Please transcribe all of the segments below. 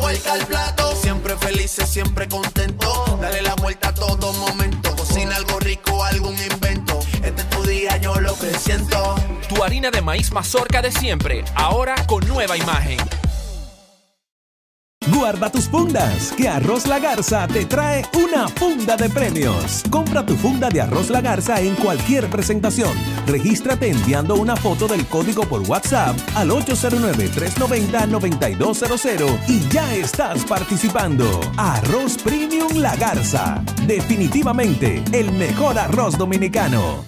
Vuelta al plato. Siempre felices, siempre contento. Dale la vuelta a todo momento. Cocina algo rico, algún invento. Este es tu día, yo lo que siento. Tu harina de maíz mazorca de siempre, ahora con nueva imagen. Guarda tus fundas, que Arroz La Garza te trae una funda de premios. Compra tu funda de Arroz La Garza en cualquier presentación. Regístrate enviando una foto del código por WhatsApp al 809-390-9200 y ya estás participando. Arroz Premium La Garza. Definitivamente el mejor arroz dominicano.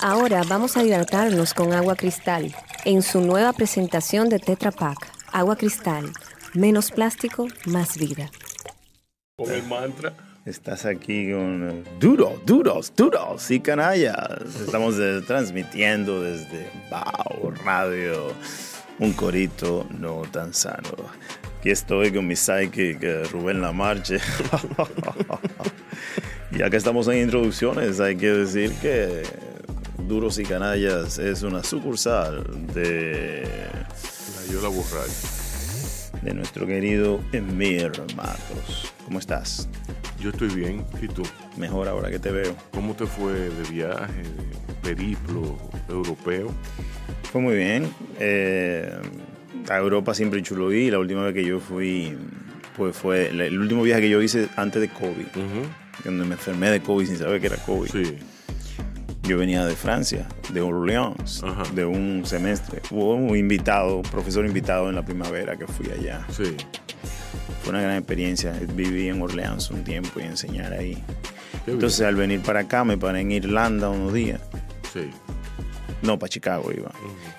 Ahora vamos a hidratarnos con agua cristal en su nueva presentación de Tetra Pak. Agua cristal, menos plástico, más vida. Con el mantra. Estás aquí con eh, Duro, Duros, Duros y Canallas. Estamos eh, transmitiendo desde Bao Radio, un corito no tan sano. Aquí estoy con mi psychic Rubén Lamarche. ya que estamos en introducciones, hay que decir que Duros y Canallas es una sucursal de La Yola Burray. De nuestro querido Emir Matos. ¿Cómo estás? Yo estoy bien. ¿Y tú? Mejor ahora que te veo. ¿Cómo te fue de viaje, de periplo europeo? Fue muy bien. Eh, a Europa siempre chulo ir. La última vez que yo fui, pues fue el, último viaje que yo hice antes de COVID. Cuando me enfermé de COVID sin saber que era COVID. Sí. Yo venía de Francia, de Orleans, Ajá. de un semestre. Hubo un invitado, profesor invitado en la primavera que fui allá. Sí. Fue una gran experiencia. Viví en Orleans un tiempo y enseñar ahí. Qué Entonces al venir para acá me paré en Irlanda unos días. Sí. No, para Chicago iba.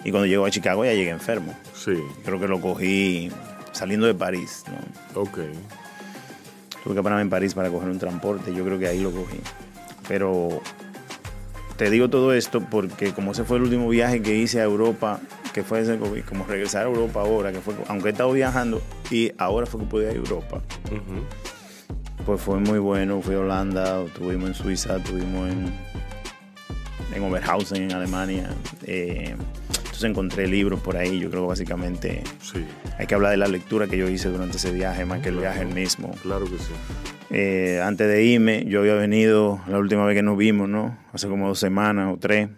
Y cuando llego a Chicago ya llegué enfermo. Sí. Creo que lo cogí saliendo de París. ¿no? Ok. Tuve que pararme en París para coger un transporte. Yo creo que ahí lo cogí. Pero te digo todo esto porque como ese fue el último viaje que hice a Europa, que fue ese COVID, como regresar a Europa ahora, que fue, aunque he estado viajando y ahora fue que pude ir a Europa, pues fue muy bueno. Fui a Holanda, estuvimos en Suiza, estuvimos en, en Oberhausen, en Alemania. Eh, entonces encontré libros por ahí. Yo creo que básicamente Sí. hay que hablar de la lectura que yo hice durante ese viaje, más que el Claro. viaje mismo. Claro que sí. Eh, antes de irme, yo había venido la última vez que nos vimos, ¿no? Hace como dos semanas o tres.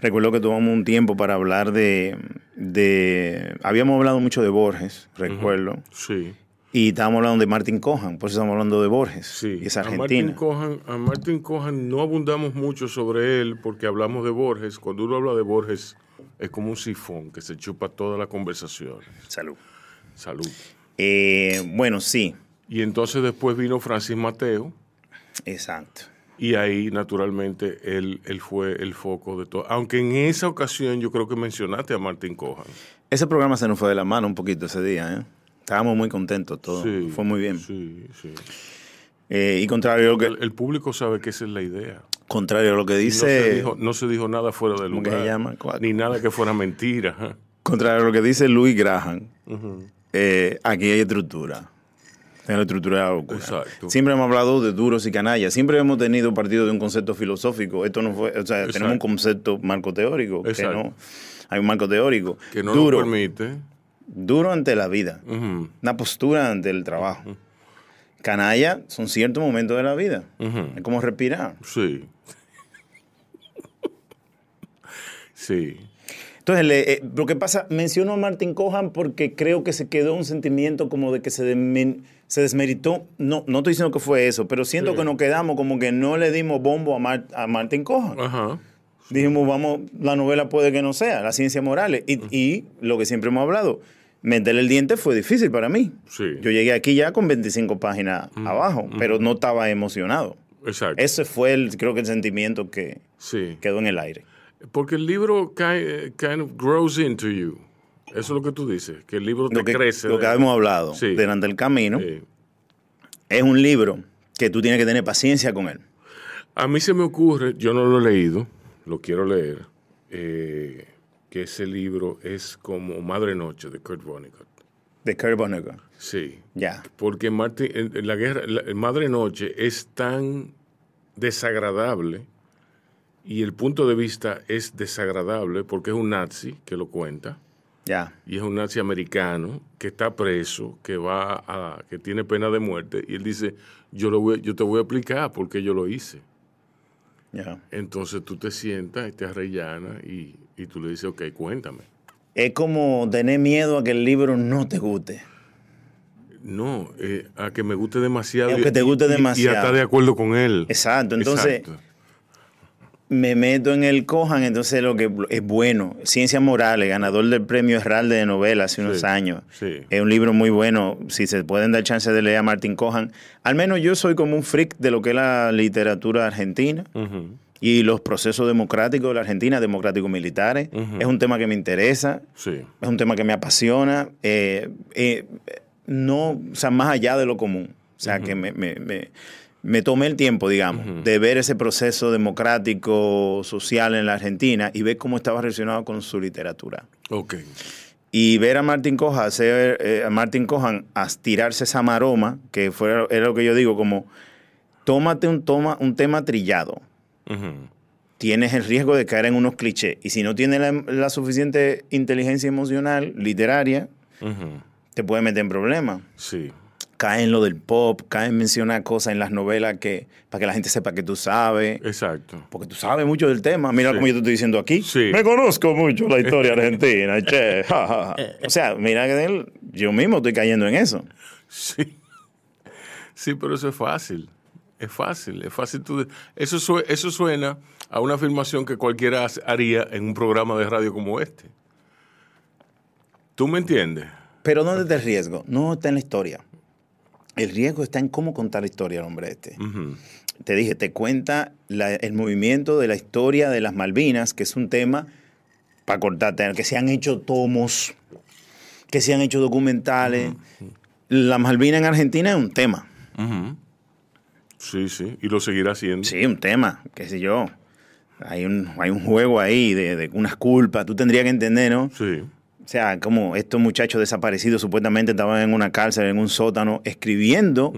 Recuerdo que tomamos un tiempo para hablar de, de... Habíamos hablado mucho de Borges, recuerdo. Sí. Y estábamos hablando de Martin Cohan, por eso estamos hablando de Borges. Sí. Y es A. Martin, Cohan, a Martin Cohan no abundamos mucho sobre él porque hablamos de Borges. Cuando uno habla de Borges es como un sifón que se chupa toda la conversación. Salud. Salud. Eh, bueno, sí, Y entonces después vino Francis Mateo exacto. y ahí naturalmente él, él fue el foco de todo. Aunque en esa ocasión yo creo que mencionaste a Martin Cohan. Ese programa se nos fue de la mano un poquito ese día, ¿eh? Estábamos muy contentos todos. Sí, Fue muy bien. Sí, sí. Eh, y contrario a lo que, El, el público sabe que esa es la idea. contrario a lo que No se, dice... dijo, no se dijo nada fuera del ¿Cómo que lugar. se llama? ¿Cuál? Ni nada que fuera mentira. ajá. Contrario a lo que dice Louis Graham, eh, aquí hay estructura. Tengo la estructura de. Exacto. Siempre hemos hablado de duros y canallas. Siempre hemos tenido partido de un concepto filosófico. Esto no fue, o sea, Exacto. tenemos un concepto marco teórico. Que no, hay un marco teórico. Que no duro, lo permite. Duro ante la vida. Una postura ante el trabajo. Canalla son ciertos momentos de la vida. Es como respirar. Sí. Sí. Entonces, le- eh, lo que pasa, menciono a Martin Cohan porque creo que se quedó un sentimiento como de que se, se desmeritó. No, no estoy diciendo que fue eso, pero siento Sí. que nos quedamos como que no le dimos bombo a, Mar- a Martin Cohan. Ajá. Dijimos, vamos, la novela puede que no sea, la ciencia moral. Y, y lo que siempre hemos hablado, meterle el diente fue difícil para mí. Sí. Yo llegué aquí ya con 25 páginas abajo, pero no estaba emocionado. Exacto. Ese fue, el, creo que el sentimiento que Sí. quedó en el aire. Porque el libro ki- kind of grows into you. Eso es lo que tú dices, que el libro te Lo que, crece. lo que hemos hablado Sí. durante el camino Sí. es un libro que tú tienes que tener paciencia con él. A mí se me ocurre, yo no lo he leído, lo quiero leer, eh, que ese libro es como Madre Noche de Kurt Vonnegut. De Kurt Vonnegut. Sí. Ya. Porque Martin, la guerra, la- Madre Noche es tan desagradable y el punto de vista es desagradable porque es un nazi que lo cuenta Ya. y es un nazi americano que está preso, que va a, que tiene pena de muerte y él dice, yo lo voy, yo te voy a explicar por qué yo lo hice. Ya. Entonces tú te sientas y te arrellanas y, y tú le dices, ok, cuéntame. Es como tener miedo a que el libro no te guste. No, eh, a que me guste demasiado. Y- que te guste y- demasiado. Y a estar de acuerdo con él. Exacto, entonces- Exacto. me meto en el Cojan, entonces lo que es bueno. Ciencias Morales, ganador del premio Herralde de novela hace unos Sí, años. sí. Es un libro muy bueno. Si se pueden dar chance de leer a Martín Cojan, al menos yo soy como un freak de lo que es la literatura argentina. Ujú. Y los procesos democráticos de la Argentina, democráticos militares, es un tema que me interesa, Sí. es un tema que me apasiona, eh, eh, no, o sea, más allá de lo común. O sea, que me, me, me- me tomé el tiempo, digamos, de ver ese proceso democrático, social en la Argentina y ver cómo estaba relacionado con su literatura. Ok. Y ver a Martín Cojan hacer, eh, a Martín Cojan a tirarse esa maroma, que fue, era lo que yo digo, como tómate un, toma, un tema trillado, Tienes el riesgo de caer en unos clichés. Y si no tienes la, la suficiente inteligencia emocional, literaria, te puede meter en problemas. Sí. Cae en lo del pop, cae en mencionar cosas en las novelas que para que la gente sepa que tú sabes. Exacto. Porque tú sabes mucho del tema. Mira Sí. como yo te estoy diciendo aquí. Sí. Me conozco mucho la historia argentina. che, ja, ja, ja. O sea, mira que yo mismo estoy cayendo en eso. Sí. Sí, pero eso es fácil. Es fácil. Es fácil. Tú, eso, eso suena a una afirmación que cualquiera haría en un programa de radio como este. ¿Tú me entiendes? Pero ¿dónde está el riesgo? No está en la historia. El riesgo está en cómo contar la historia el hombre este. Te dije, te cuenta la- el movimiento de la historia de las Malvinas, que es un tema para cortarte, que se han hecho tomos, que se han hecho documentales. La Malvina en Argentina es un tema. Ujú. Sí, sí. Y lo seguirá haciendo. Sí, un tema, qué sé yo. Hay un, hay un juego ahí de, de unas culpas. Tú tendrías que entender, ¿no? Sí. O sea, como estos muchachos desaparecidos supuestamente estaban en una cárcel, en un sótano, escribiendo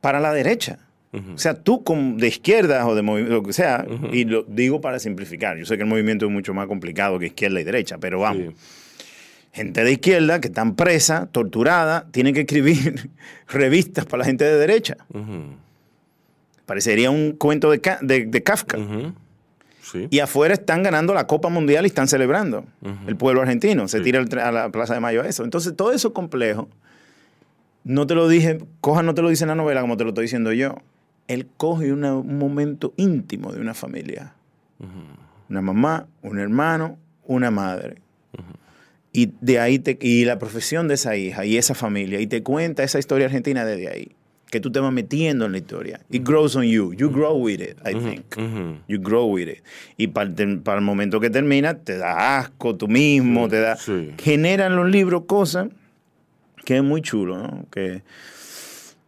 para la derecha. O sea, tú como de izquierda o de movimiento, lo que sea, y lo digo para simplificar. Yo sé que el movimiento es mucho más complicado que izquierda y derecha, pero vamos. Sí. Gente de izquierda que están presa, torturada, tiene que escribir revistas para la gente de derecha. Parecería un cuento de, Ka- de- de Kafka. Sí. Y afuera están ganando la Copa Mundial y están celebrando. El pueblo argentino se Sí. tira a la Plaza de Mayo a eso. Entonces, todo eso complejo. No te lo dije, Coja no te lo dice en la novela como te lo estoy diciendo yo. Él coge una- un momento íntimo de una familia. Una mamá, un hermano, una madre. Y de ahí te, y la profesión de esa hija y esa familia. Y te cuenta esa historia argentina desde ahí. Que tú te vas metiendo en la historia. It grows on you. You grow with it, I think. You grow with it. Y para el, ter- para el momento que termina, te da asco tú mismo, te da... sí. Generan los libros cosas que es muy chulo, ¿no? Que,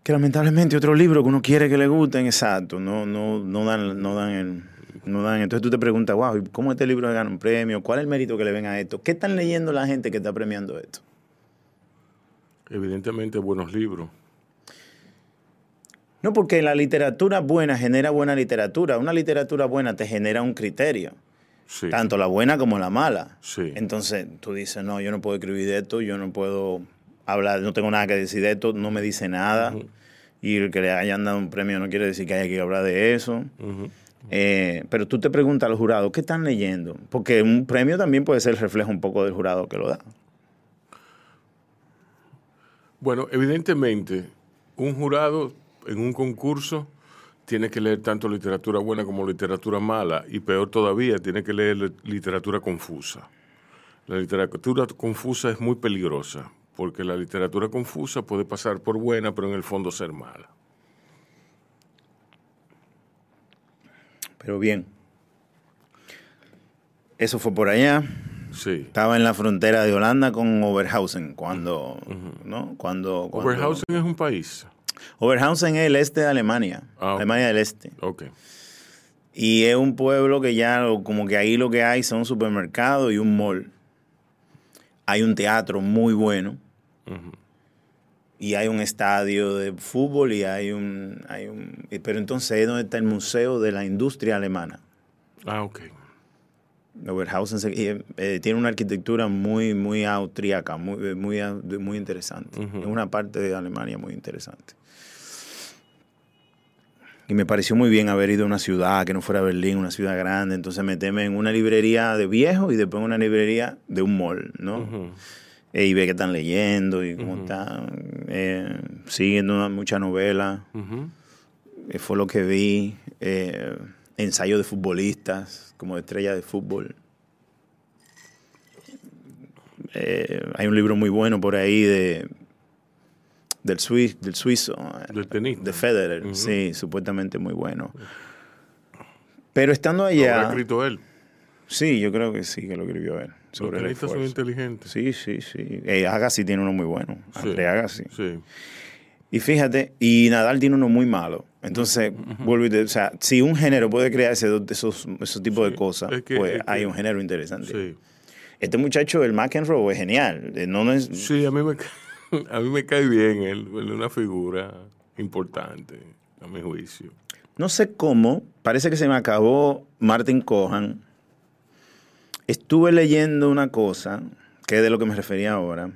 que lamentablemente otros libros que uno quiere que le gusten, exacto, no, no, no dan, no dan el... No dan. Entonces tú te preguntas, wow, ¿y ¿cómo este libro gana un premio? ¿Cuál es el mérito que le ven a esto? ¿Qué están leyendo la gente que está premiando esto? Evidentemente buenos libros. No, porque la literatura buena genera buena literatura. Una literatura buena te genera un criterio. Sí. tanto la buena como la mala. Sí. Entonces tú dices, no, yo no puedo escribir de esto, yo no puedo hablar, no tengo nada que decir de esto, no me dice nada. Y el que le hayan dado un premio no quiere decir que haya que hablar de eso. Eh, pero tú te preguntas a los ¿qué están leyendo? Porque un premio también puede ser el reflejo un poco del jurado que lo da. Bueno, evidentemente, un jurado en un concurso tiene que leer tanto literatura buena como literatura mala y peor todavía, tiene que leer li- literatura confusa. La literatura confusa es muy peligrosa porque la literatura confusa puede pasar por buena, pero en el fondo ser mala. Pero bien. Eso fue por allá. Sí. Estaba en la frontera de Holanda con Oberhausen cuando, ¿no? Cuando, cuando- Oberhausen es un país. Oberhausen es el este de Alemania, Ah. Alemania del Este. Ok. Y es un pueblo que ya, como que ahí lo que hay son supermercados y un mall. Hay un teatro muy bueno. Y hay un estadio de fútbol y hay un, hay un... Pero entonces es donde está el Museo de la Industria Alemana. Ah, ok. Oberhausen eh, tiene una arquitectura muy, muy austríaca, muy, eh, muy, muy interesante. Es una parte de Alemania muy interesante. Y me pareció muy bien haber ido a una ciudad que no fuera Berlín, una ciudad grande. Entonces meterme en una librería de viejo y después en una librería de un mall, ¿no? Eh, y ve que están leyendo y cómo están eh, siguiendo una- mucha novela. Eh, fue lo que vi. Eh, ensayo de futbolistas, como de estrella de fútbol. Hay un libro muy bueno por ahí de del, suiz- del suizo, Del tenista. de Federer, sí, supuestamente muy bueno. Pero estando Lo allá, habrá escrito él. sí, yo creo que sí, que lo escribió él. Los Sobre el tenistas son esfuerzo. inteligentes. Sí, sí, sí. Eh, Agassi tiene uno muy bueno. Sí. André Agassi. Sí. Y fíjate, y Nadal tiene uno muy malo. Entonces, vuelvo o sea, si un género puede crear ese- esos, esos tipos de Sí, cosas, es que- pues es que- hay un género interesante. Sí. Este muchacho, el McEnroe, es genial. Eh, No, no es, Sí, a mí me, a mí me cae bien él. Él es una figura importante, a mi juicio. no sé cómo, parece que se me acabó Martin Cohan. Estuve leyendo una cosa, que es de lo que me refería ahora.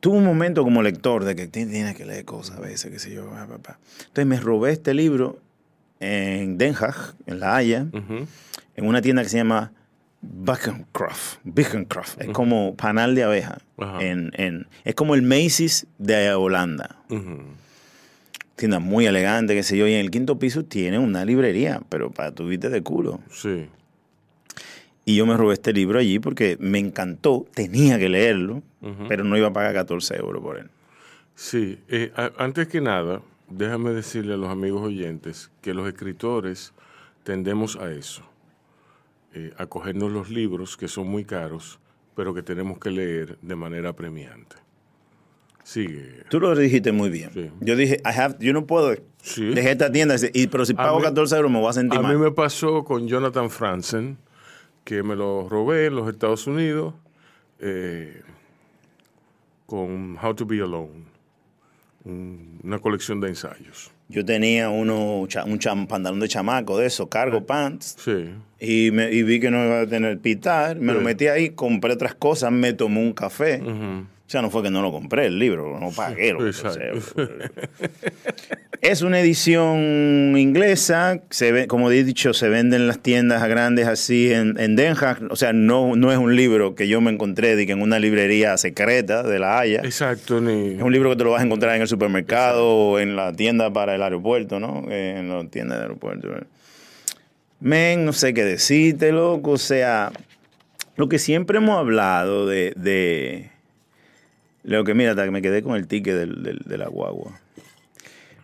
Tuve un momento como lector de que ti- tienes que leer cosas a veces, qué sé yo. Entonces me robé este libro en Den Haag, en La Haya, en una tienda que se llama. Bickencroft. Es como panal de abeja. Ajá. En, en- es como el Macy's de Holanda. Tienda muy elegante, qué sé yo. Y en el quinto piso tiene una librería, pero para tu viste de culo. Sí. Y yo me robé este libro allí porque me encantó. Tenía que leerlo, pero no iba a pagar 14 euros por él. Sí, eh, antes que nada, déjame decirle a los amigos oyentes que los escritores tendemos a eso, eh, a cogernos los libros que son muy caros, pero que tenemos que leer de manera premiante. Sigue. Tú lo dijiste muy bien. Sí. Yo dije, I have, yo no puedo Sí. dejar esta tienda, y, pero si A pago mí- 14 euros me voy a sentir A mal. mí me pasó con Jonathan Franzen, que me lo robé en los Estados Unidos, eh, con How to Be Alone, un- una colección de ensayos. Yo tenía uno, un cham- pantalón de chamaco de eso, cargo pants, Sí. y, me, y vi que no iba a tener pitar, me lo metí ahí, compré otras cosas, me tomé un café. O sea, no fue que no lo compré el libro, no pagué lo que sea. Es una edición inglesa, se ve, como he dicho, se vende en las tiendas grandes así en, en Den Haag. O sea, no, no es un libro que yo me encontré de que en una librería secreta de La Haya. Exacto, ni, Es un libro que te lo vas a encontrar en el supermercado o en la tienda para el aeropuerto, ¿no? En la tienda de aeropuerto. Men, no sé qué decirte, loco. O sea, lo que siempre hemos hablado de... de lo que mira, me quedé con el ticket del, del- de la guagua.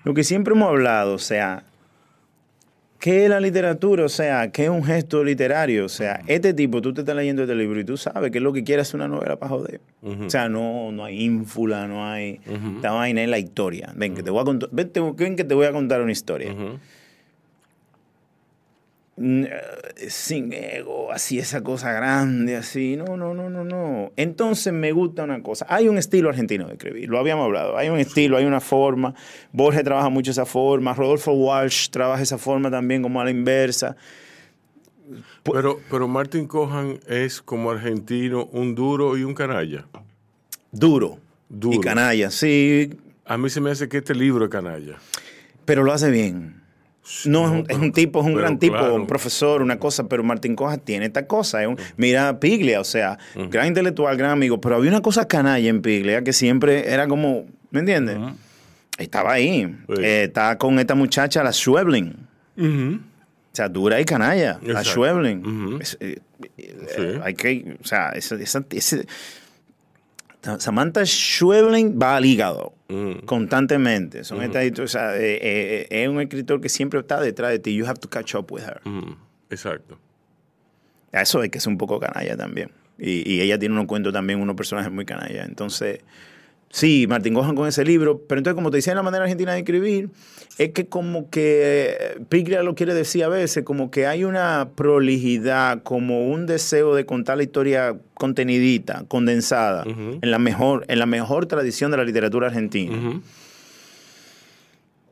Lo que siempre hemos hablado, o sea, ¿qué es la literatura? O sea, ¿qué es un gesto literario? O sea, este tipo, tú te estás leyendo este libro y tú sabes que es lo que quiere hacer una novela para joder. O sea, no, no hay ínfula, no hay... Esta vaina es la historia. Ven, que te voy a contar... Ven, te- ven que te voy a contar una historia. Mm, eh, sin ego, así esa cosa grande, así. No, no, no, no, no. Entonces me gusta una cosa. Hay un estilo argentino de escribir, lo habíamos hablado. Hay un estilo, hay una forma. Borges trabaja mucho esa forma. Rodolfo Walsh trabaja esa forma también como a la inversa. Pero, pero Martin Cohan es como argentino, un duro y un canalla. Duro. Duro. Y canalla, sí. A mí se me hace que este libro es canalla. Pero lo hace bien. No, es, un, es un tipo, es un gran tipo, claro. un profesor, una cosa, pero Martín Cojas tiene esta cosa. es un- mira Piglia, o sea, gran intelectual, gran amigo, pero había una cosa canalla en Piglia que siempre era como, ¿me entiendes? Estaba ahí. Sí. Eh, estaba con esta muchacha, la Schwebling. O sea, dura y canalla, la. Schwebling. Es- eh, eh, Sí. Hay que, o sea, esa- esa- ese- Samantha Schwebling va al hígado Mm. constantemente. Son estas- o sea, eh, eh, es un escritor que siempre está detrás de ti. You have to catch up with her. Ujú. Exacto. A Eso hay que ser un poco canalla también. Y, y ella tiene unos cuentos también, unos personajes muy canalla. Entonces, Sí, Martín Gohan con ese libro, pero entonces como te decía en la manera argentina de escribir, es que como que Piglia lo quiere decir a veces, como que hay una prolijidad, como un deseo de contar la historia contenidita, condensada, en, la mejor, en la mejor tradición de la literatura argentina.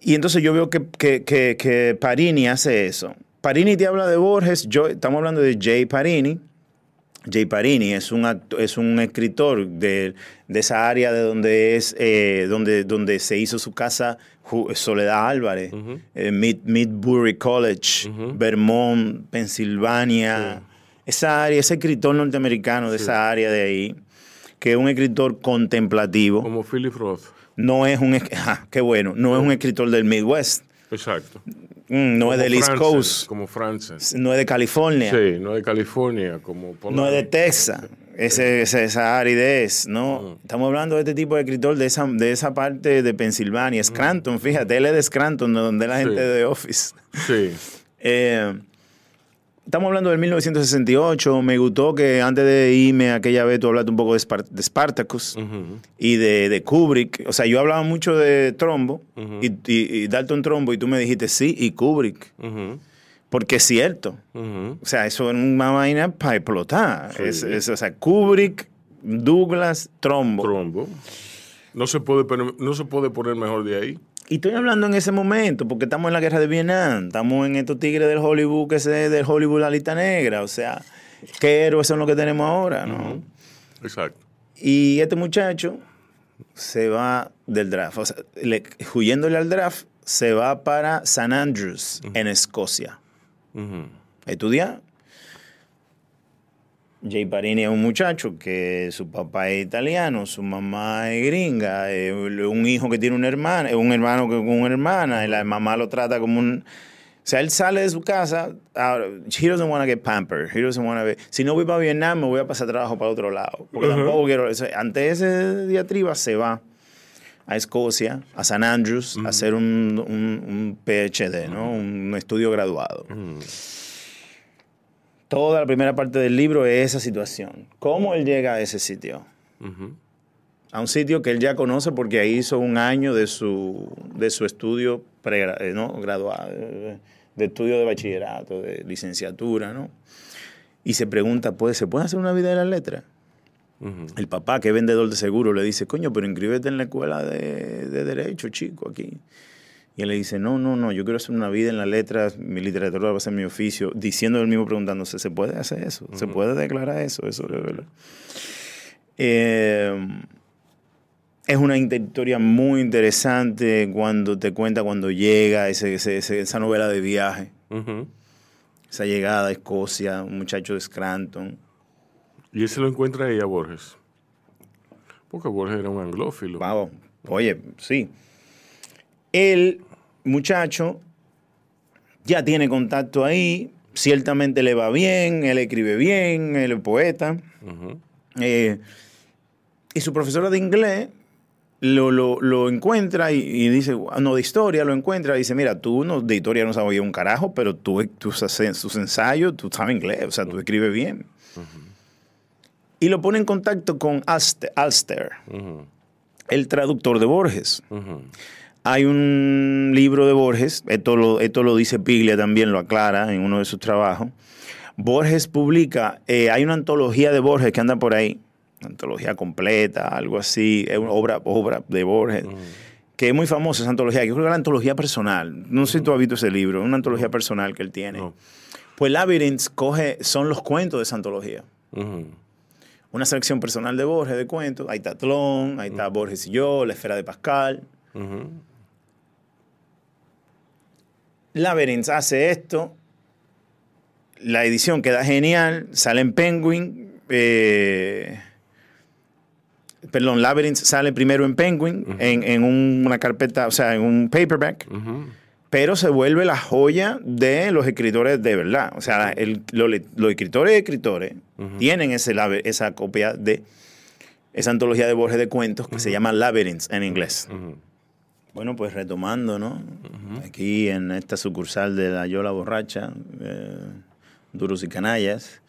Y entonces yo veo que, que, que, que Parini hace eso. Parini te habla de Borges, yo, estamos hablando de Jay Parini, Jay Parini es un, es un escritor de, esa área de donde, es, eh, donde, donde se hizo su casa Soledad Álvarez, eh, Midbury College, Vermont, Pensilvania. Esa área, ese escritor norteamericano de esa área de ahí, que es un escritor contemplativo. Como Philip Roth. No es un, qué bueno, no es un escritor del Midwest. Exacto. Mm, no es del East Coast. Como. No es de California. Sí, no es de California. como No es de Texas. Ese, esa aridez, ¿no? Estamos hablando de este tipo de escritor de esa, de esa parte de Pensilvania, Scranton, fíjate, él es de Scranton, donde la gente de Office. Sí. eh, Estamos hablando del 1968. Me gustó que antes de irme aquella vez tú hablaste un poco de, Spartacus y de, Kubrick. O sea, yo hablaba mucho de Trombo y, darte un Trombo y tú me dijiste sí y Kubrick. Porque es cierto. O sea, eso es una vaina para explotar. Es, o sea, Kubrick, Douglas, Trombo. Trombo. No se, puede, no se puede poner mejor de ahí. Y estoy hablando en ese momento, porque estamos en la guerra de Vietnam, estamos en estos tigres del Hollywood, que se del Hollywood la lista negra, o sea, qué héroes son los que tenemos ahora, ¿no? Exacto. Y este muchacho se va del draft, o sea, huyéndole al draft, se va para San Andrews, en Escocia. Estudiar Jay Parini es un muchacho que su papá es italiano, su mamá es gringa, es un hijo que tiene una hermana, es un hermano con una hermana, y la mamá lo trata como un... O sea, él sale de su casa, he doesn't want to get pampered, he doesn't want to Si no voy para Vietnam, me voy a pasar trabajo para otro lado. Porque tampoco quiero... Ante ese diatriba se va a Escocia, a San Andrews, a hacer un, un, PhD, ¿no? Un estudio graduado toda la primera parte del libro es esa situación. ¿Cómo él llega a ese sitio? A un sitio que él ya conoce porque ahí hizo un año de su, de su estudio pre, eh, ¿no? graduado, de estudio de bachillerato, de licenciatura, ¿no? Y se pregunta, ¿se puede hacer una vida de la letra? El papá, que es vendedor de seguro, le dice, coño, pero inscríbete en la escuela de, de Derecho, chico, aquí. Y él le dice, no, no, no, yo quiero hacer una vida en las letras, mi literatura va a ser mi oficio, diciendo él mismo preguntándose, ¿se puede hacer eso? ¿Se puede declarar eso? Eso es verdad. Eh, es una historia muy interesante cuando te cuenta cuando llega ese, esa novela de viaje. Esa llegada a Escocia, un muchacho de Scranton. ¿Y él se lo encuentra ahí a Borges? Porque Borges era un anglófilo. Vamos, oye, sí el muchacho ya tiene contacto ahí, ciertamente le va bien, él escribe bien, él es poeta. Eh, y su profesora de inglés lo, encuentra y, dice, no, de historia lo encuentra y dice, mira, tú no, de historia no sabes un carajo, pero tú, tus, tus ensayos, tú sabes inglés, o sea, tú escribes bien. Y lo pone en contacto con Alster, el traductor de Borges. Hay un libro de Borges, esto lo, esto lo dice Piglia también, lo aclara en uno de sus trabajos. Borges publica, eh, hay una antología de Borges que anda por ahí, una antología completa, algo así, es una obra, obra de Borges, que es muy famosa esa antología, yo creo que es la antología personal, no sé si tú has visto ese libro, es una antología personal que él tiene. Pues Labyrinth coge, son los cuentos de esa antología. Una selección personal de Borges, de cuentos, ahí está Tlón, ahí está Borges y yo, La esfera de Pascal. Labyrinth hace esto, la edición queda genial, sale en Penguin, eh, perdón, Labyrinth sale primero en Penguin, en, una carpeta, o sea, en un paperback, pero se vuelve la joya de los escritores de verdad. O sea, los escritores y escritores tienen ese, esa copia de esa antología de Borges de cuentos que se llama Labyrinth en inglés. Bueno, pues retomando, ¿no? Aquí en esta sucursal de la Yola Borracha, eh, Duros y Canallas,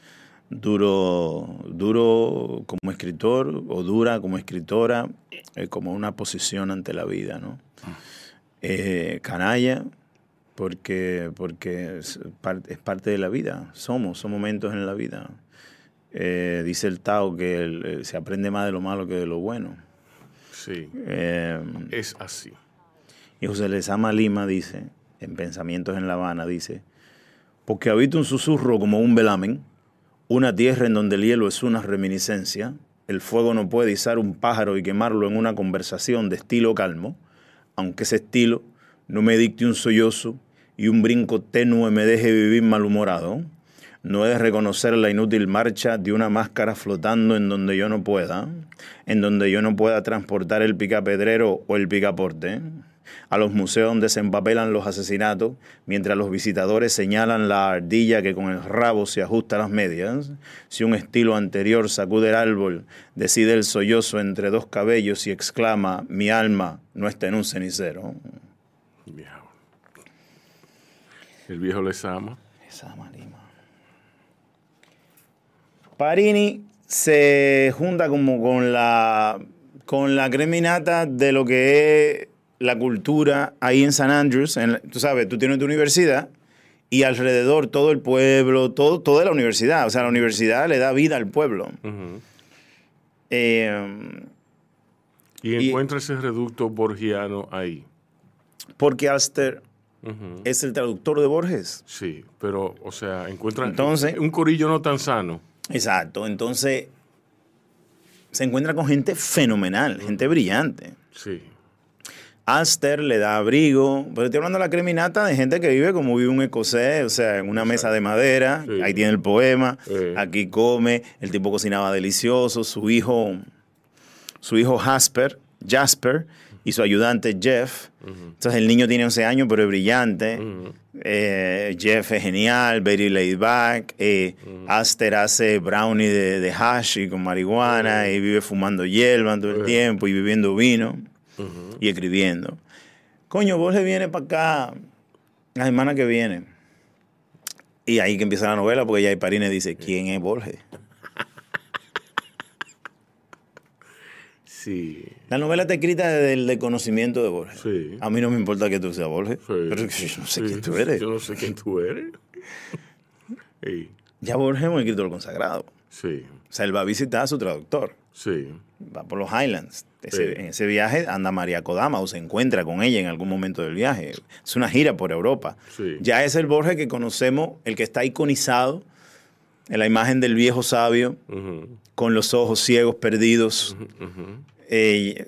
duro, duro como escritor o dura como escritora, eh, como una posición ante la vida, ¿no? Eh, canalla, porque, porque es, parte, es parte de la vida, somos, son momentos en la vida. Eh, dice el Tao que el- se aprende más de lo malo que de lo bueno. Sí, Eh, es así. Y José Lezama Lima dice, en Pensamientos en La Habana, dice, porque habita un susurro como un velamen, una tierra en donde el hielo es una reminiscencia, el fuego no puede izar un pájaro y quemarlo en una conversación de estilo calmo, aunque ese estilo no me dicte un sollozo y un brinco tenue me deje vivir malhumorado. No he de reconocer la inútil marcha de una máscara flotando en donde yo no pueda, en donde yo no pueda transportar el picapedrero o el picaporte, a los museos donde se empapelan los asesinatos, mientras los visitadores señalan la ardilla que con el rabo se ajusta a las medias, si un estilo anterior sacude el árbol, decide el sollozo entre dos cabellos y exclama, mi alma no está en un cenicero. El viejo les ama. Esa malima. Parini se junta como con la con la creminata de lo que es la cultura ahí en San Andrews. en tú sabes, tú tienes tu universidad y alrededor todo el pueblo, todo, toda la universidad. O sea, la universidad le da vida al pueblo. Eh, Y Y- encuentra ese reducto borgiano ahí. porque Alster es el traductor de Borges. Sí, pero, o sea, encuentra Entonces- un corillo no tan sano. Exacto. Entonces, se encuentra con gente fenomenal, gente brillante. Sí. Alster le da abrigo, pero estoy hablando de la creminata de gente que vive como vive un escocés, o sea, en una mesa de madera, Sí. ahí tiene el poema, Sí. aquí come, el tipo cocinaba delicioso, su hijo, su hijo Jasper, Jasper y su ayudante Jeff. Entonces el niño tiene 11 años, pero es brillante. Eh, Jeff es genial, very laid back. Eh, Aster hace brownie de, de hash y con marihuana y vive fumando hierba todo el tiempo y bebiendo vino y escribiendo. Coño, Borges viene para acá la semana que viene. Y ahí que empieza la novela, porque ya hay Parines dice, ¿quién es Borges? Sí. La novela está escrita desde el desconocimiento de Borges. Sí. A mí no me importa que tú seas Borges, Sí. pero yo no sé quién tú eres. Yo no sé quién tú eres. Ya Borges es un escritor consagrado. Sí. O sea, él va a visitar a su traductor. Sí. Va por los Highlands. Ese- Sí. En ese viaje anda María Kodama o se encuentra con ella en algún momento del viaje. Es una gira por Europa. Sí. Ya es el Borges que conocemos, el que está iconizado en la imagen del viejo sabio con los ojos ciegos perdidos. Eh,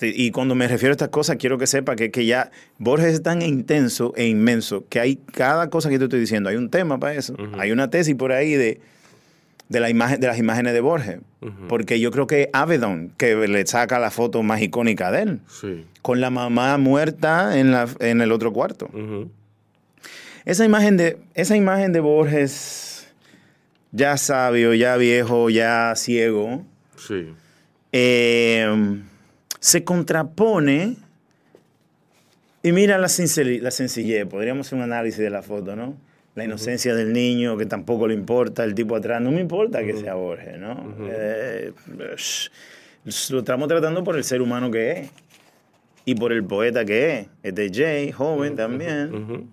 y cuando me refiero a estas cosas, quiero que sepa que, que ya Borges es tan intenso e inmenso que hay cada cosa que te estoy diciendo, hay un tema para eso. Hay una tesis por ahí de, de, la imagen, de las imágenes de Borges. Porque yo creo que Avedon, que le saca la foto más icónica de él, Sí. con la mamá muerta en, la, en el otro cuarto. Esa imagen de, esa imagen de Borges, ya sabio, ya viejo, ya ciego, Sí. eh, se contrapone y mira la, sinceri- la sencillez. Podríamos hacer un análisis de la foto, ¿no? La inocencia del niño, que tampoco le importa, el tipo atrás. No me importa que sea Borges, ¿no? Eh, lo estamos tratando por el ser humano que es y por el poeta que es. Este Jay, joven también.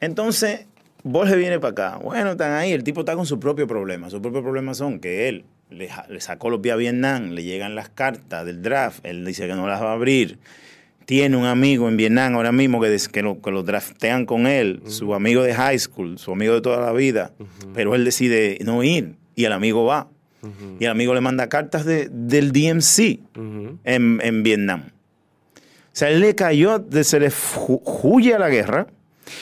Entonces, Borges viene para acá. Bueno, están ahí. El tipo está con su propio problema. Sus propios problemas son que él le, le sacó los pies a Vietnam, le llegan las cartas del draft, él dice que no las va a abrir. Tiene un amigo en Vietnam ahora mismo que, des- que, lo, que lo draftean con él, su amigo de high school, su amigo de toda la vida, pero él decide no ir y el amigo va. Y el amigo le manda cartas de, del DMC en, en Vietnam. O sea, él le cayó, de- se le huye a la guerra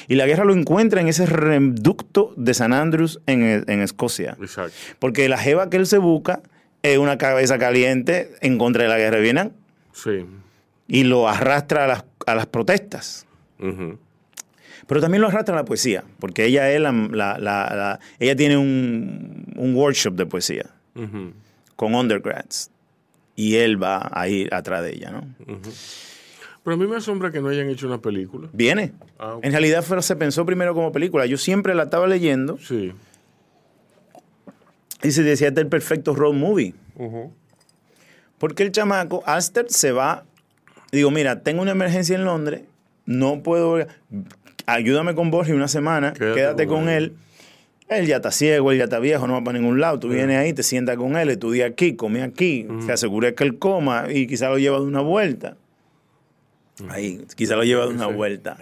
y la guerra lo encuentra en ese reducto de San Andrews en, en Escocia. Exacto. Porque la jeva que él se busca es una cabeza caliente en contra de la guerra de Vietnam Sí. Y lo arrastra a las, a las protestas. Pero también lo arrastra a la poesía, porque ella, es la, la- la- la- ella tiene un, un workshop de poesía Pero a mí me asombra que no hayan hecho una película. Viene. Ah. En realidad fue- se pensó primero como película. Yo siempre la estaba leyendo Sí. y se decía este es el perfecto road movie. Porque el chamaco, Aster, se va. Digo, mira, tengo una emergencia en Londres, no puedo. Ayúdame con Borges una semana, Quédate quédate, con con él. él. Él ya está ciego, él ya está viejo, no va para ningún lado. Tú vienes ahí, te sientas con él, estudia aquí, come aquí, se asegura que él coma y quizá lo lleva de una vuelta. Ahí, quizá lo lleva de una vuelta.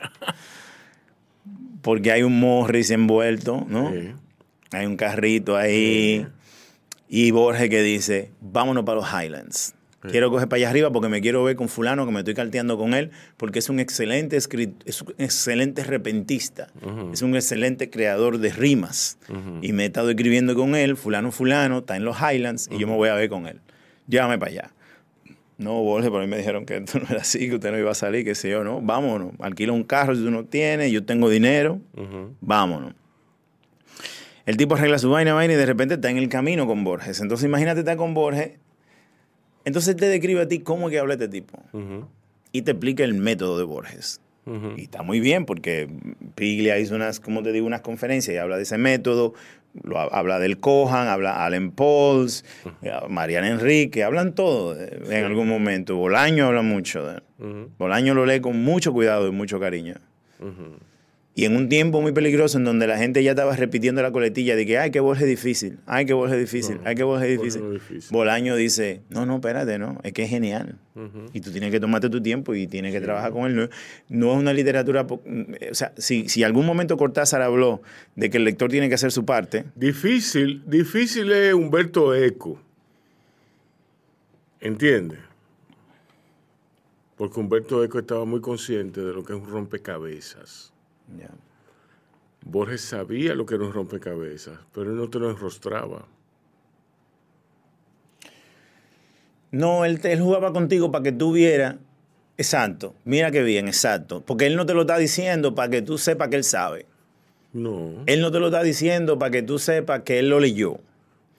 Porque hay un Morris envuelto, ¿no? Sí. Hay un carrito ahí. Y Borges que dice, vámonos para los Highlands. Quiero coger para allá arriba porque me quiero ver con fulano, que me estoy carteando con él, porque es un excelente es un excelente repentista, es un excelente creador de rimas. Y me he estado escribiendo con él, fulano, fulano, está en los Highlands, y yo me voy a ver con él. Llévame para allá. No, Borges, por ahí me dijeron que esto no era así, que usted no iba a salir, que sé yo, no. Vámonos, alquila un carro si tú no tienes, yo tengo dinero, vámonos. El tipo arregla su vaina, vaina y de repente está en el camino con Borges. Entonces imagínate estar con Borges. Entonces te describe a ti cómo es que habla este tipo. Y te explica el método de Borges. Y está muy bien porque Piglia hizo unas, como te digo, unas conferencias y habla de ese método. Lo, habla del Cohan, habla Allen Pauls, eh, Mariana Enrique, hablan todo eh, en algún momento. Bolaño habla mucho de él. Bolaño lo lee con mucho cuidado y mucho cariño. Y en un tiempo muy peligroso en donde la gente ya estaba repitiendo la coletilla de que, ay, que Borges es difícil, ay, que Borges es difícil, No, ay, que Borges es Borges difícil. difícil. Bolaño dice, no, no, espérate, no, es que es genial. Y tú tienes que tomarte tu tiempo y tienes que trabajar con él. No, no es una literatura, o sea, si, si algún momento Cortázar habló de que el lector tiene que hacer su parte, Difícil, difícil es Humberto Eco. ¿Entiendes? Porque Humberto Eco estaba muy consciente de lo que es un rompecabezas. Borges sabía lo que un rompecabezas, pero él no te lo enrostraba. No, él jugaba contigo para que tú vieras. Exacto, mira qué bien, exacto. Porque él no te lo está diciendo para que tú sepas que él sabe. No, Él no te lo está diciendo para que tú sepas que él lo leyó.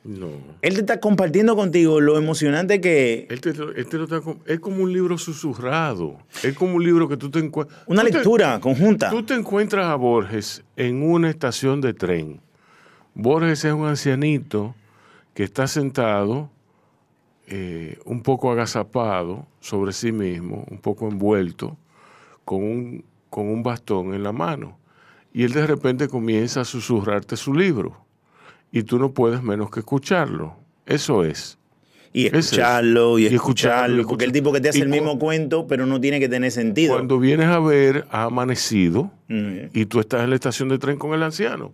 No. Él te está compartiendo contigo lo emocionante que. Él te lo- él te lo está es como un libro susurrado. Es como un libro que tú te encuentras. Una lectura conjunta. Tú te encuentras a Borges en una estación de tren. Borges es un ancianito que está sentado, eh, un poco agazapado sobre sí mismo, un poco envuelto, con un, con un bastón en la mano. Y él de repente comienza a susurrarte su libro. Y tú no puedes menos que escucharlo. Eso es. Y es. escucharlo, y escucharlo, escucharlo. y Porque el tipo que te hace el mismo cuento, pero no tiene que tener sentido. Cuando vienes a ver, ha amanecido Ujú. y tú estás en la estación de tren con el anciano.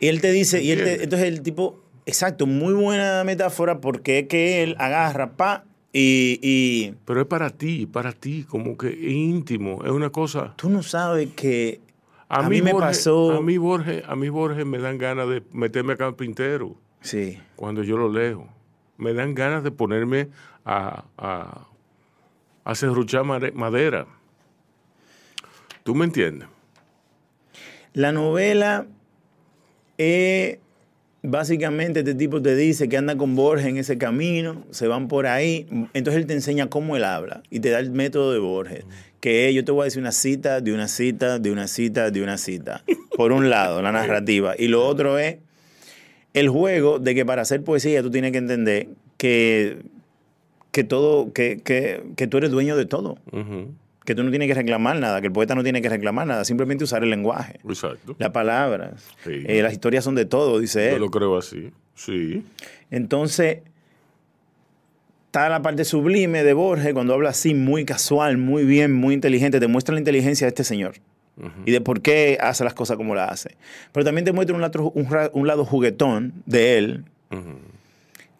Y él te dice, y él te- ¿Entiendes? entonces el tipo, exacto, muy buena metáfora porque es que él agarra, pa, y, y Pero es para ti, para ti, como que íntimo, es una cosa. tú no sabes que A, A mí me Borges- pasó- A mí, Borges, a mí Borges me dan ganas de meterme a carpintero Sí. cuando yo lo leo. Me dan ganas de ponerme a, a, a serruchar madera. ¿Tú me entiendes? La novela es básicamente este tipo te dice que anda con Borges en ese camino, se van por ahí, entonces él te enseña cómo él habla y te da el método de Borges, que yo te voy a decir una cita, de una cita, de una cita, de una cita. Por un lado, la narrativa. Y lo otro es el juego de que para hacer poesía tú tienes que entender que, que todo, que, que, que tú eres dueño de todo. Que tú no tienes que reclamar nada, que el poeta no tiene que reclamar nada, simplemente usar el lenguaje. Exacto. Las palabras. Sí. Eh, las historias son de todo, dice Yo él. lo creo así. Sí. Entonces, está la parte sublime de Borges cuando habla así, muy casual, muy bien, muy inteligente. Te muestra la inteligencia de este señor y de por qué hace las cosas como las hace. Pero también te muestra un ra- un lado juguetón de él.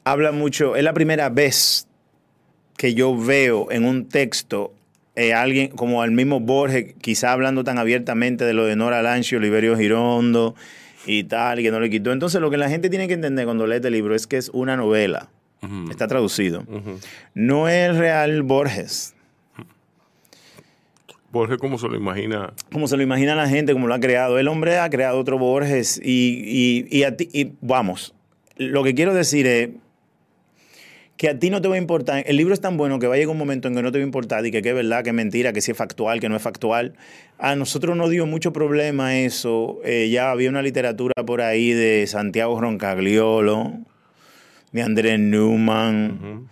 Habla mucho, es la primera vez que yo veo en un texto eh, alguien como al mismo Borges, quizá hablando tan abiertamente de lo de Nora Lanchi, Oliverio Girondo y tal, y que no le quitó. Entonces, lo que la gente tiene que entender cuando lee este libro es que es una novela. Está traducido. No es real Borges, Borges, como se lo imagina? como se lo imagina la gente, como lo ha creado. El hombre ha creado otro Borges y, y- y a ti- y vamos, lo que quiero decir es que a ti no te va a importar. El libro es tan bueno que va a llegar un momento en que no te va a importar y que, que es verdad, que es mentira, que si es factual, que no es factual. A nosotros nos dio mucho problema eso. Eh, ya había una literatura por ahí de Santiago Roncagliolo, de Andrés Newman.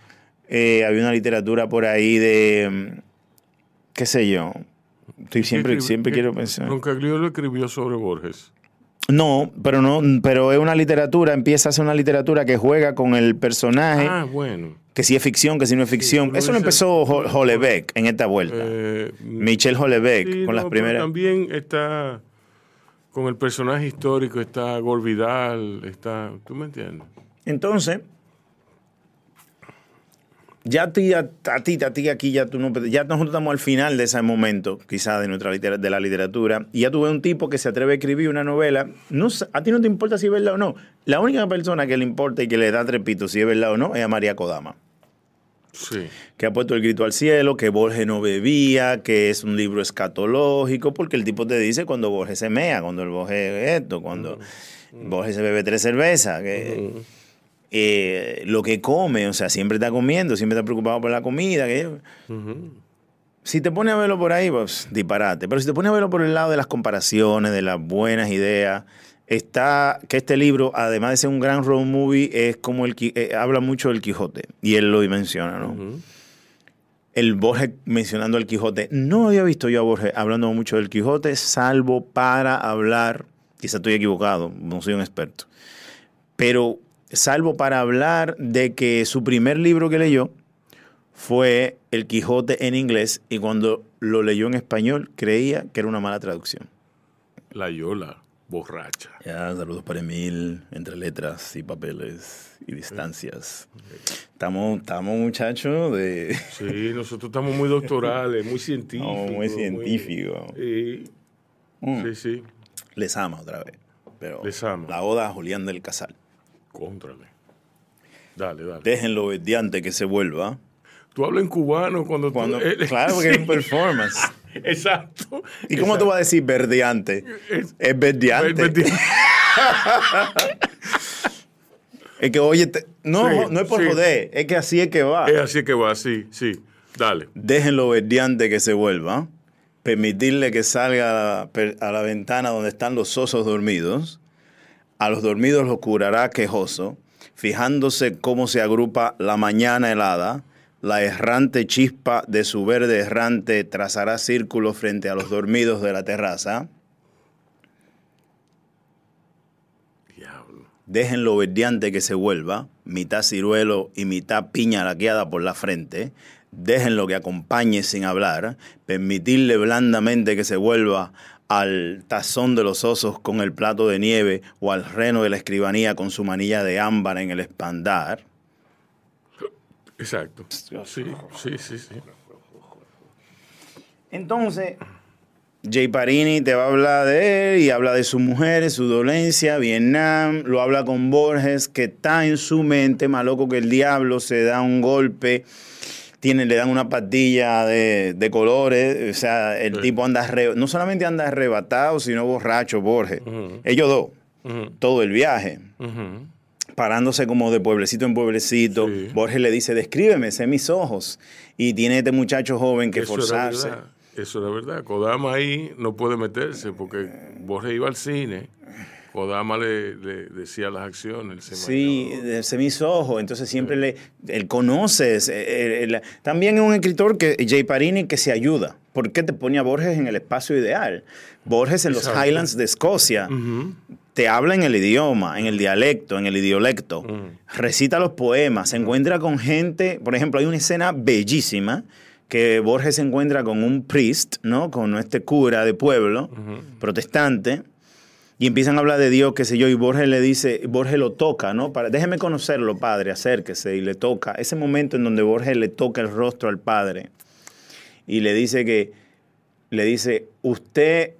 Eh, había una literatura por ahí de, qué sé yo. Estoy siempre, siempre ¿qué? quiero pensar. Roncagliolo escribió sobre Borges. No, pero no, pero es una literatura, empieza a ser una literatura que juega con el personaje, Ah, bueno. que si es ficción, que si no es ficción. Eso lo empezó Ho- Houellebecq en esta vuelta. Eh, Michel Houellebecq sí, con no, las pero primeras. También está con el personaje histórico, está Gorvidal, está. ¿Tú me entiendes? Entonces, ya a ti, a, a ti, a ti aquí, ya tú no, ya nosotros estamos al final de ese momento, quizás de nuestra de la literatura, y ya tuve un tipo que se atreve a escribir una novela. No, a ti no te importa si es verdad o no. La única persona que le importa y que le da trepito si es verdad o no es a María Kodama. Sí. que ha puesto el grito al cielo, que Borges no bebía, que es un libro escatológico, porque el tipo te dice cuando Borges se mea, cuando el Borges esto, cuando Borges se bebe tres cervezas, que eh, lo que come, o sea, siempre está comiendo, siempre está preocupado por la comida. Que, Si te pones a verlo por ahí, pues disparate. Pero si te pones a verlo por el lado de las comparaciones, de las buenas ideas, está que este libro, además de ser un gran road movie, es como el eh, habla mucho del Quijote. Y él lo menciona, ¿no? El Borges mencionando al Quijote. No había visto yo a Borges hablando mucho del Quijote, salvo para hablar, quizá estoy equivocado, no soy un experto, pero salvo para hablar de que su primer libro que leyó fue El Quijote en inglés y cuando lo leyó en español creía que era una mala traducción. La Yola, borracha. Ya, saludos para Emil, entre letras y papeles y distancias. Estamos, estamos muchachos, de... Sí, nosotros estamos muy doctorales, muy científicos. Muy científicos. Sí, Mm. sí, sí. Les ama otra vez. Pero Les ama. la oda a Julián del Casal. Contrale. Dale, dale. Déjenlo verdiante que se vuelva. Tú hablas en cubano cuando, tú- Cuando, eh, claro, porque es un performance. Exacto. ¿Y cómo tú vas a decir verdiante? Es- Es verdiante. Verdi- Es que, oye, te- no, Sí, no es por sí. joder, es que así es que va. Es así que va, sí, sí. Dale. Déjenlo verdiante que se vuelva. Permitirle que salga a la, per- a la ventana donde están los osos dormidos. A los dormidos los curará quejoso, fijándose cómo se agrupa la mañana helada. La errante chispa de su verde errante trazará círculos frente a los dormidos de la terraza. Diablo. Déjenlo verdiante que se vuelva, mitad ciruelo y mitad piña laqueada por la frente. Déjenlo que acompañe sin hablar. Permitirle blandamente que se vuelva al tazón de los osos con el plato de nieve o al reno de la escribanía con su manilla de ámbar en el espandar. Exacto. Sí, sí, sí, sí. Entonces, Jay Parini te va a hablar de él y habla de sus mujeres, su dolencia, Vietnam, lo habla con Borges, que está en su mente, más loco que el diablo, se da un golpe, tiene, le dan una pastilla de, de colores, o sea, el Sí. tipo anda, arre- no solamente anda arrebatado, sino borracho, Borges. Ellos dos, todo el viaje parándose como de pueblecito en pueblecito. Sí. Borges le dice, descríbeme, sé mis ojos. Y tiene este muchacho joven que Eso forzarse. Eso era verdad. Kodama ahí no puede meterse porque Borges iba al cine. Kodama le, le decía las acciones. se Sí, de ese mis ojos. Entonces siempre le, él conoce. es- eh, él- también es un escritor que, Jay Parini, que se ayuda. ¿Por qué te pone a Borges en el espacio ideal? Borges en los. Highlands de Escocia te habla en el idioma, en el dialecto, en el idiolecto. Recita los poemas, se encuentra con gente. Por ejemplo, hay una escena bellísima que Borges se encuentra con un priest, ¿no? Con este cura de pueblo, protestante, y empiezan a hablar de Dios, qué sé yo, y Borges le dice, Borges lo toca, ¿no? Para, déjeme conocerlo, padre, acérquese, y le toca. Ese momento en donde Borges le toca el rostro al padre y le dice que, le dice, usted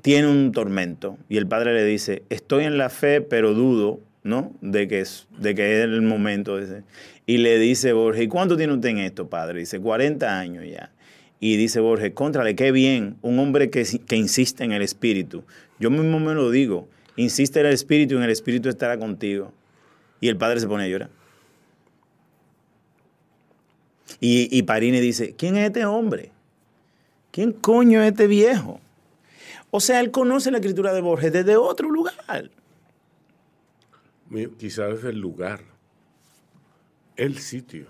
tiene un tormento. Y el padre le dice, estoy en la fe, pero dudo, ¿no? De que es, de que es el momento. Dice. Y le dice Borges, ¿y cuánto tiene usted en esto, padre? Dice, 40 años ya. Y dice Borges, contrale, qué bien, un hombre que, que insiste en el espíritu. Yo mismo me lo digo, insiste en el espíritu y en el espíritu estará contigo. Y el padre se pone a llorar. Y, y Parini dice, ¿quién es este hombre? ¿Quién coño es este viejo? O sea, él conoce la escritura de Borges desde otro lugar. Quizás es el lugar, el sitio.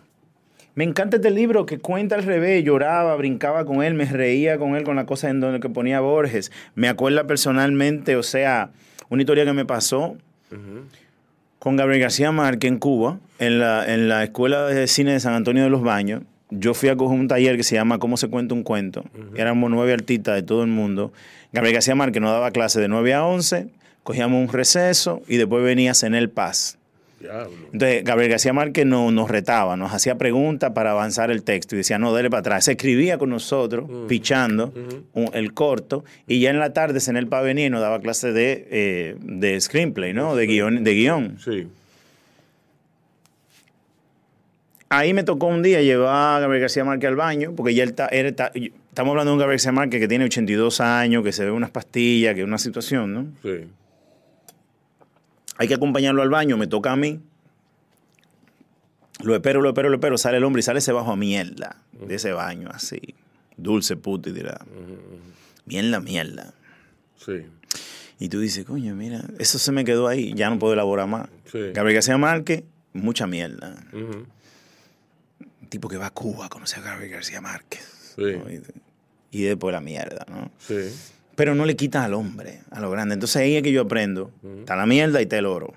Me encanta este libro que cuenta al revés, lloraba, brincaba con él, me reía con él con la cosa en donde que ponía Borges. Me acuerda personalmente, o sea, una historia que me pasó con Gabriel García Márquez en Cuba, en la, en la Escuela de Cine de San Antonio de los Baños. Yo fui a coger un taller que se llama ¿Cómo se cuenta un cuento? Éramos nueve artistas de todo el mundo. Gabriel García Márquez nos daba clase de 9 a 11, cogíamos un receso y después venía Cenel Paz. Entonces, Gabriel García Márquez no, nos retaba, nos hacía preguntas para avanzar el texto y decía, no, dele para atrás. Se escribía con nosotros, pichando un- el corto, y ya en la tarde en el pa venía y nos daba clase de, eh, de screenplay, ¿no? De guion. De guion. Sí. Ahí me tocó un día llevar a Gabriel García Márquez al baño, porque ya él está, él está- estamos hablando de un Gabriel García Márquez que tiene 82 años, que se ve unas pastillas, que es una situación, ¿no? Sí. Hay que acompañarlo al baño, me toca a mí. Lo espero, lo espero, lo espero. Sale el hombre y sale ese bajo a mierda de ese baño, así. Dulce puto y dirá. Mierda, mierda. Sí. Y tú dices, coño, mira, eso se me quedó ahí, ya no puedo elaborar más. Sí. Gabriel García Márquez, mucha mierda. Un tipo que va a Cuba a conocer a Gabriel García Márquez. Sí. y después la mierda, ¿no? Sí. Pero no le quita al hombre, a lo grande. Entonces ahí es que yo aprendo. Está la mierda y está el oro.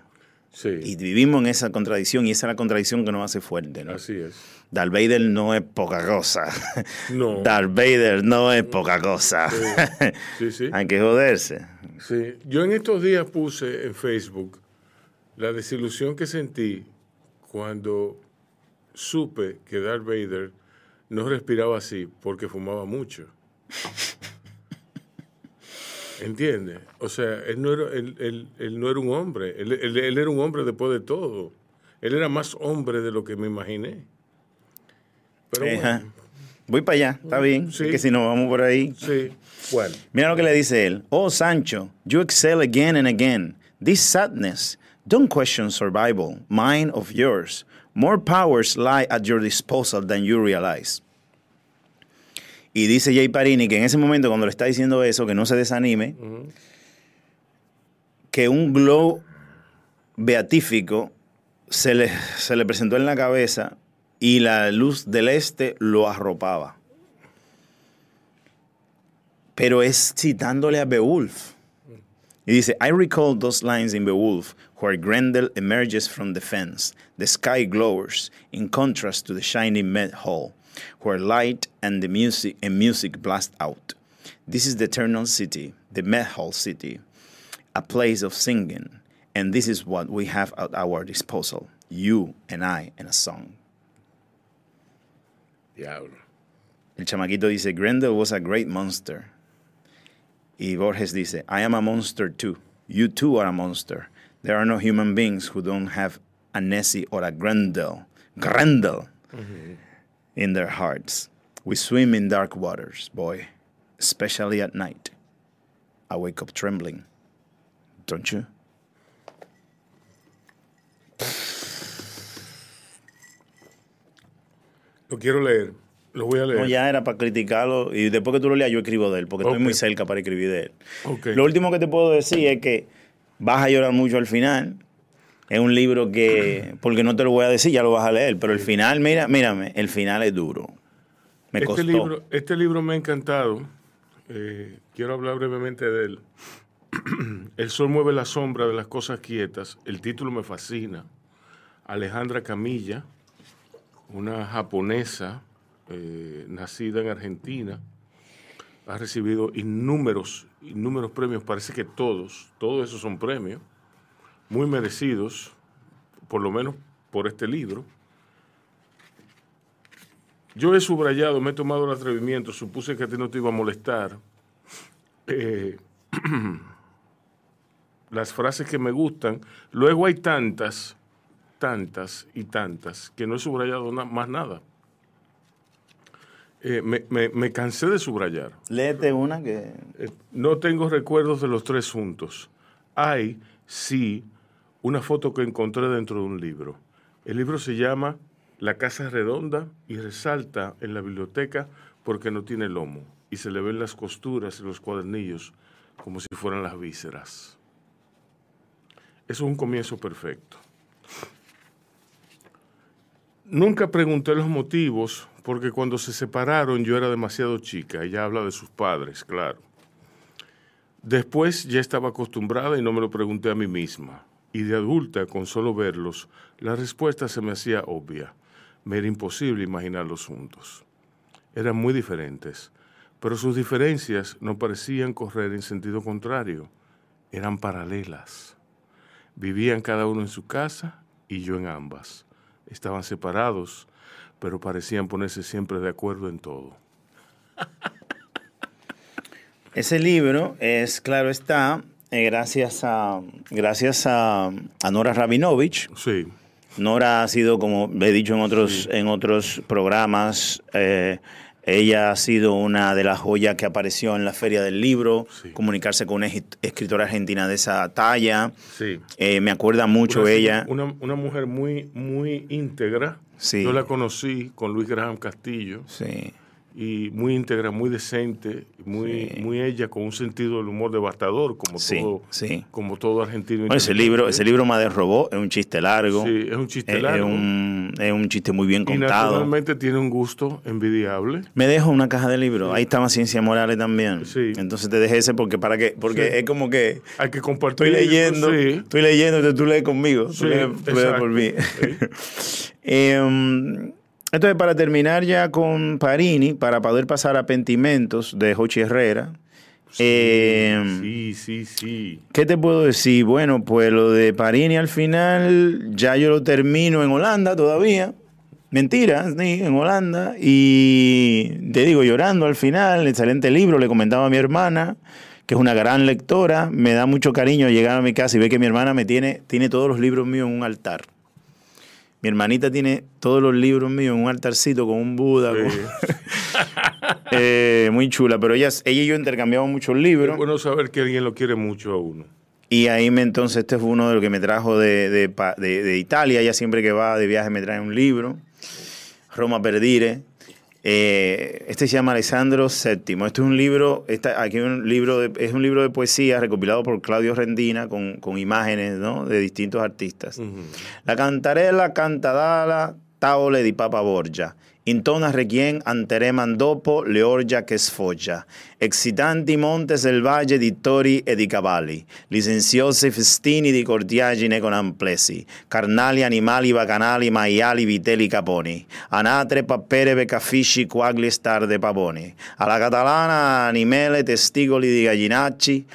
Sí. Y vivimos en esa contradicción y esa es la contradicción que nos hace fuerte, ¿no? Así es. Darth Vader no es poca cosa. No. Darth Vader no es poca cosa. Sí, sí. Hay que joderse. Sí. Yo en estos días puse en Facebook la desilusión que sentí cuando supe que Darth Vader no respiraba así porque fumaba mucho. ¿Entiendes? O sea, él no era, él, él- él no era un hombre. Él, él- él era un hombre después de todo. Él era más hombre de lo que me imaginé. Pero bueno, Voy para allá, está bien. Sí. Que si nos vamos por ahí. sí. Bueno, Mira lo que le dice él. Oh, Sancho, you excel again and again. This sadness, don't question survival, mine of yours. More powers lie at your disposal than you realize. Y dice Jay Parini que en ese momento, cuando le está diciendo eso, que no se desanime, que un glow beatífico se le, se le presentó en la cabeza y la luz del este lo arropaba. Pero es citándole a Beowulf. Y dice, I recall those lines in Beowulf, where Grendel emerges from the fence. The sky glowers, in contrast to the shining Met Hall, where light and the music and music blast out. This is the eternal city, the Met Hall city, a place of singing, and this is what we have at our disposal, you and I, and a song. diablo. El chamaquito dice, Grendel was a great monster. Y Borges dice, I am a monster too. You too are a monster. There are no human beings who don't have a Nessie or a Grendel, Grendel, mm-hmm. In their hearts. We swim in dark waters, boy, especially at night. I wake up trembling. Don't you? Lo quiero leer. Lo voy a leer. No, ya era para criticarlo y después que tú lo leas yo escribo de él, porque estoy muy cerca para escribir de él. Lo último que te puedo decir es que vas a llorar mucho al final. Es un libro que, porque no te lo voy a decir, ya lo vas a leer, pero el final, mira, mírame, el final es duro. Me este, costó. libro, este libro me ha encantado. Eh, quiero hablar brevemente de él. El sol mueve la sombra de las cosas quietas. El título me fascina. Alejandra Camilla, una japonesa eh, nacida en Argentina, ha recibido innúmeros, innúmeros premios. Parece que todos, todos esos son premios, muy merecidos, por lo menos por este libro. Yo he subrayado, me he tomado el atrevimiento, supuse que a ti no te iba a molestar. eh, las frases que me gustan. Luego hay tantas, tantas y tantas que no he subrayado na- más nada. Eh, me, me- me cansé de subrayar. Léete una que... Eh, no tengo recuerdos de los tres juntos. Hay, sí, una foto que encontré dentro de un libro. El libro se llama La casa redonda y resalta en la biblioteca porque no tiene lomo y se le ven las costuras y los cuadernillos como si fueran las vísceras. Es un comienzo perfecto. Nunca pregunté los motivos porque cuando se separaron yo era demasiado chica. Ella habla de sus padres, claro. Después ya estaba acostumbrada y no me lo pregunté a mí misma. Y de adulta, con solo verlos, la respuesta se me hacía obvia. Me era imposible imaginarlos juntos. Eran muy diferentes, pero sus diferencias no parecían correr en sentido contrario. Eran paralelas. Vivían cada uno en su casa y yo en ambas. Estaban separados, pero parecían ponerse siempre de acuerdo en todo. Ese libro es, claro está, eh, gracias a, gracias a, a Nora Rabinovich. Sí. Nora ha sido, como he dicho en otros, en otros programas, eh, ella ha sido una de las joyas que apareció en la Feria del Libro, Sí. comunicarse con una esc- escritora argentina de esa talla. Sí. Eh, me acuerda mucho Una- ella. Una, una mujer muy, muy íntegra. Sí. Yo la conocí con Luis Graham Castillo. Sí. Y muy íntegra, muy decente, muy, Sí. muy ella con un sentido del humor devastador, como Sí, todo, sí. como todo argentino. Ese libro, ese libro Madre Robó es un chiste largo. Sí, es un chiste Es- es largo. un- es un chiste muy bien y contado. naturalmente tiene un gusto envidiable. Me dejo una caja de libros. Ahí está más Ciencia Morales también. Sí. Entonces te dejé ese porque para qué, porque es como que Hay que compartir. estoy leyendo, estoy leyendo, entonces tú lees conmigo, tú lees, tú lees exacto. por mí. Sí. Entonces, para terminar ya con Parini, para poder pasar a Pentimentos de Jochi Herrera. em, sí, sí, sí. ¿Qué te puedo decir? Bueno, pues lo de Parini al final ya yo lo termino en Holanda todavía. Mentira, sí, en Holanda. Y te digo, llorando al final, excelente libro, le comentaba a mi hermana, que es una gran lectora. Me da mucho cariño llegar a mi casa y ver que mi hermana me tiene, tiene todos los libros míos en un altar. Mi hermanita tiene todos los libros míos en un altarcito con un Buda. con-. Eh, muy chula, pero ella, ella y yo intercambiamos muchos libros. Es bueno saber que alguien lo quiere mucho a uno. Y ahí me, entonces este fue uno de los que me trajo de, de- de Italia. Ella siempre que va de viaje me trae un libro. Roma Perdire. Eh, este se llama Alessandro VII. Este es un libro, esta- aquí un libro de- es un libro de poesía recopilado por Claudio Rendina con, con imágenes ¿no? de distintos artistas. La cantarella cantadala taole di Papa Borgia. Intona requiem antereman dopo le orgia che sfoggia. Excitanti monte selvagge di tori e di cavalli. Licenziosi festini di cortiagine con amplessi. Carnali animali bacanali maiali vitelli caponi. Anatre pappere becafisci quagli star de pavoni. Alla catalana animele testicoli di gallinacci.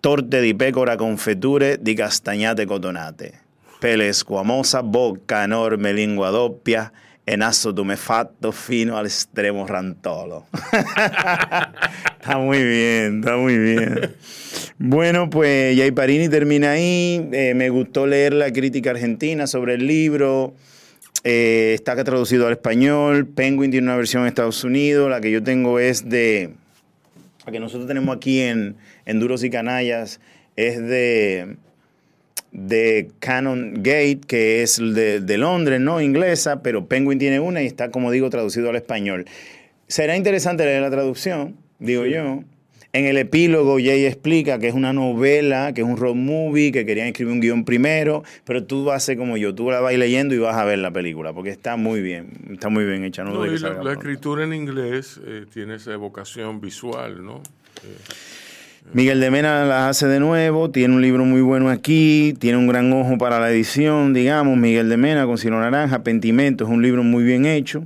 Torte di pecora con fetture di castagnate cotonate. Pele squamosa, bocca enorme, lingua doppia e naso tumefatto fino all'estremo rantolo. está muy bien, está muy bien. Bueno, pues Yay Parini termina ahí. Eh, me gustó leer la crítica argentina sobre el libro. Eh, está traducido al español. Penguin tiene una versión en Estados Unidos. La que yo tengo es de la que nosotros tenemos aquí en, en Duros y Canallas es de, de Canon Gate, que es de, de Londres, ¿no? Inglesa, pero Penguin tiene una y está, como digo, traducido al español. Será interesante leer la traducción, digo yo. En el epílogo, Jay explica que es una novela, que es un road movie, que querían escribir un guion primero, pero tú vas a como yo, tú la vas leyendo y vas a ver la película, porque está muy bien, está muy bien hecha. No, y la, escritura en inglés eh, tiene esa evocación visual, ¿no? Miguel de Mena las hace de nuevo, tiene un libro muy bueno aquí, tiene un gran ojo para la edición, digamos, Miguel de Mena con Ciro Naranja, Pentimento, es un libro muy bien hecho.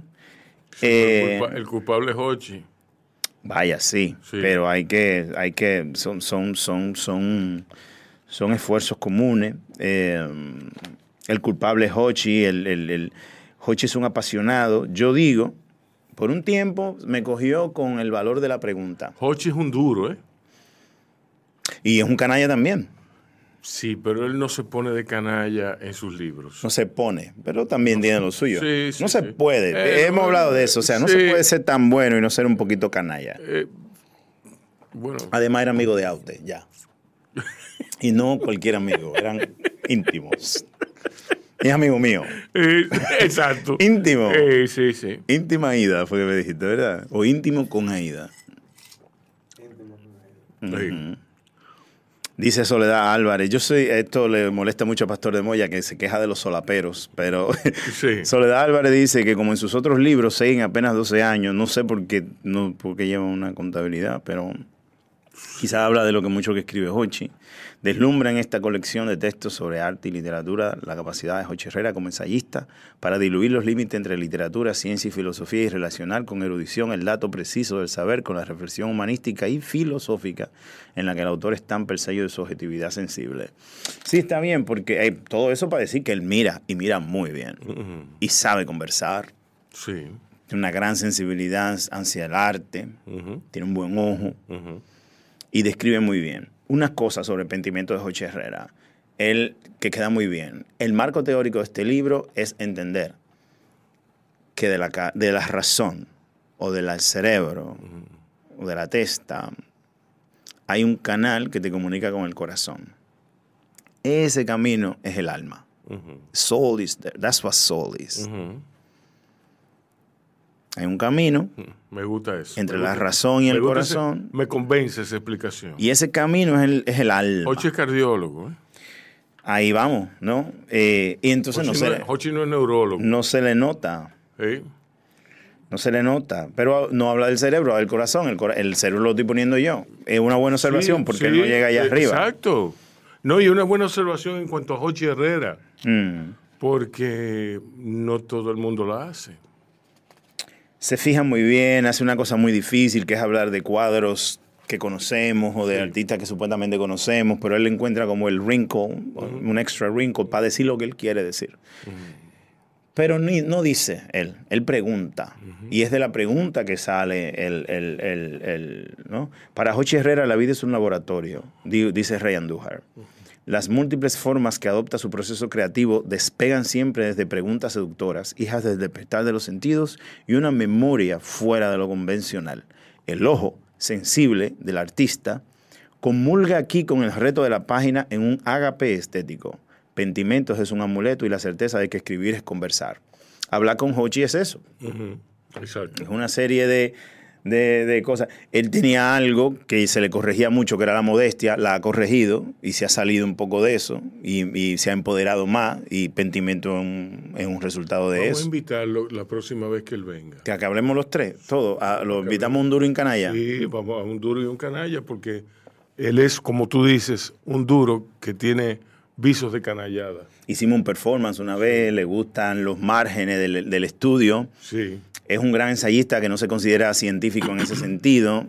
Eh, el, culpa- el culpable es Hochi. Vaya, sí, Sí. pero hay que, hay que, son, son, son, son, son esfuerzos comunes. Eh, el culpable es Hochi, el, el, el- Hochi es un apasionado. Yo digo, por un tiempo me cogió con el valor de la pregunta. Hochi es un duro, ¿eh? Y es un canalla también. Sí, pero él no se pone de canalla en sus libros. No se pone, pero también tiene lo suyo. Sí, sí, no se sí. puede. Eh, Hemos no, hablado de eso. O sea, no se puede ser tan bueno y no ser un poquito canalla. Eh, bueno, Además, era amigo de Aute, ya. Y no cualquier amigo, eran íntimos. Es amigo mío. Eh, exacto. Íntimo. Eh, sí, sí. Íntima Aida fue que me dijiste, ¿verdad? O íntimo con Aida. Sí. Dice Soledad Álvarez, yo soy, esto le molesta mucho a Pastor de Moya que se queja de los solaperos, pero Sí. Soledad Álvarez dice que como en sus otros libros siguen apenas 12 años, no sé por qué, no, por qué llevan una contabilidad, pero quizá habla de lo que mucho que escribe Hochi. Deslumbra en esta colección de textos sobre arte y literatura la capacidad de Hochi Herrera como ensayista para diluir los límites entre literatura, ciencia y filosofía y relacionar con erudición el dato preciso del saber con la reflexión humanística y filosófica en la que el autor estampa el sello de su objetividad sensible. Sí, está bien, porque hay todo eso para decir que él mira y mira muy bien y sabe conversar, Sí. tiene una gran sensibilidad hacia el arte, tiene un buen ojo ujú. Y describe muy bien. Una cosa sobre el pentimiento de Joche Herrera, él, que queda muy bien. El marco teórico de este libro es entender que de la, de la razón o del cerebro o de la testa hay un canal que te comunica con el corazón. Ese camino es el alma. Soul is there. That's what soul is. Hay un camino Me gusta eso. Entre la razón y el ese- corazón. me convence esa explicación. y ese camino es el, es el alma. Hochi es cardiólogo. ¿eh? Ahí vamos, ¿no? Eh, y entonces no se, no, le, Hochi no es neurólogo. no se le nota. ¿eh? No se le nota. Pero no habla del cerebro, habla del corazón. El, cerebro lo estoy poniendo yo. Es una buena observación Sí, porque sí, no llega allá eh, arriba. Exacto. No, y una buena observación en cuanto a Hochi Herrera, Mm. porque no todo el mundo la hace. Se fija muy bien, hace una cosa muy difícil que es hablar de cuadros que conocemos o de artistas que supuestamente conocemos, pero él encuentra como el wrinkle, un extra wrinkle para decir lo que él quiere decir. Pero ni, no dice él, él pregunta. Y es de la pregunta que sale el... el- el- el, ¿no? Para Jochi Herrera la vida es un laboratorio, di- dice Ray Andújar. Las múltiples formas que adopta su proceso creativo despegan siempre desde preguntas seductoras, hijas del despertar de los sentidos y una memoria fuera de lo convencional. El ojo sensible del artista comulga aquí con el reto de la página en un ágape estético. Pentimentos es un amuleto y la certeza de que escribir es conversar. Hablar con Hochi es eso. Exacto. Es una serie de, de- de cosas. Él tenía algo que se le corregía mucho, que era la modestia, la ha corregido y se ha salido un poco de eso y, y se ha empoderado más y Pentimento es un, es un resultado de Vamos a eso. invitarlo la próxima vez que él venga. Que, que hablemos los tres, todos. Ah, lo invitamos a un duro en canalla. Sí, vamos a un duro y un canalla, porque él es, como tú dices, un duro que tiene visos de canallada. Hicimos un performance una vez, le gustan los márgenes del, del estudio. Sí. Es un gran ensayista que no se considera científico en ese sentido.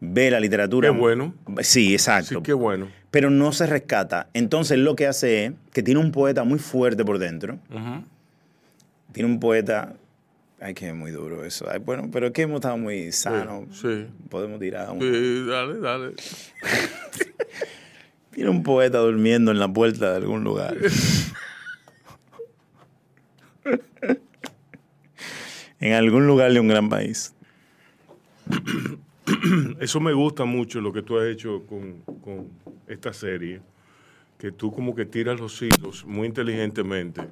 Ve la literatura. Qué bueno. Sí, Sí, exacto. qué bueno. Pero no se rescata. Entonces lo que hace es que tiene un poeta muy fuerte por dentro. Tiene un poeta. Ay, que es muy duro eso. Ay, bueno, pero es que hemos estado muy sanos. Sí. Podemos tirar. un- Sí, dale, dale. Tiene un poeta durmiendo en la puerta de algún lugar. en algún lugar de un gran país. Eso me gusta mucho lo que tú has hecho con, con esta serie, que tú como que tiras los hilos muy inteligentemente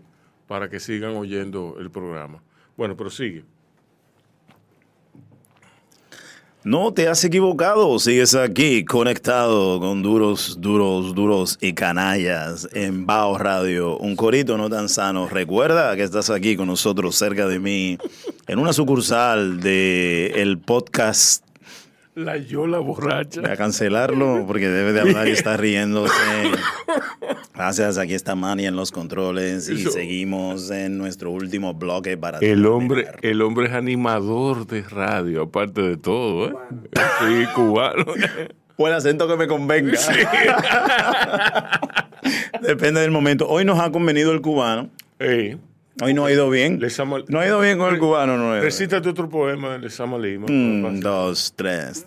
para que sigan oyendo el programa. Bueno, pero sigue. No te has equivocado, sigues aquí conectado con duros, duros, duros y canallas en Bao Radio, un corito no tan sano. Recuerda que estás aquí con nosotros cerca de mí en una sucursal de el podcast. La Yola borracha. Voy a cancelarlo porque debe de hablar y está riéndose. Gracias, aquí está Manny en los controles y Eso. seguimos en nuestro último bloque para El hombre, terminar. el hombre es animador de radio, aparte de todo, ¿eh? Sí, cubano. O el acento que me convenga. Depende del momento. Hoy nos ha convenido el cubano. Ey, Hoy no ha ido bien. No ha ido bien con el cubano, no recítate otro poema de Lesama Lima. Un, dos, tres.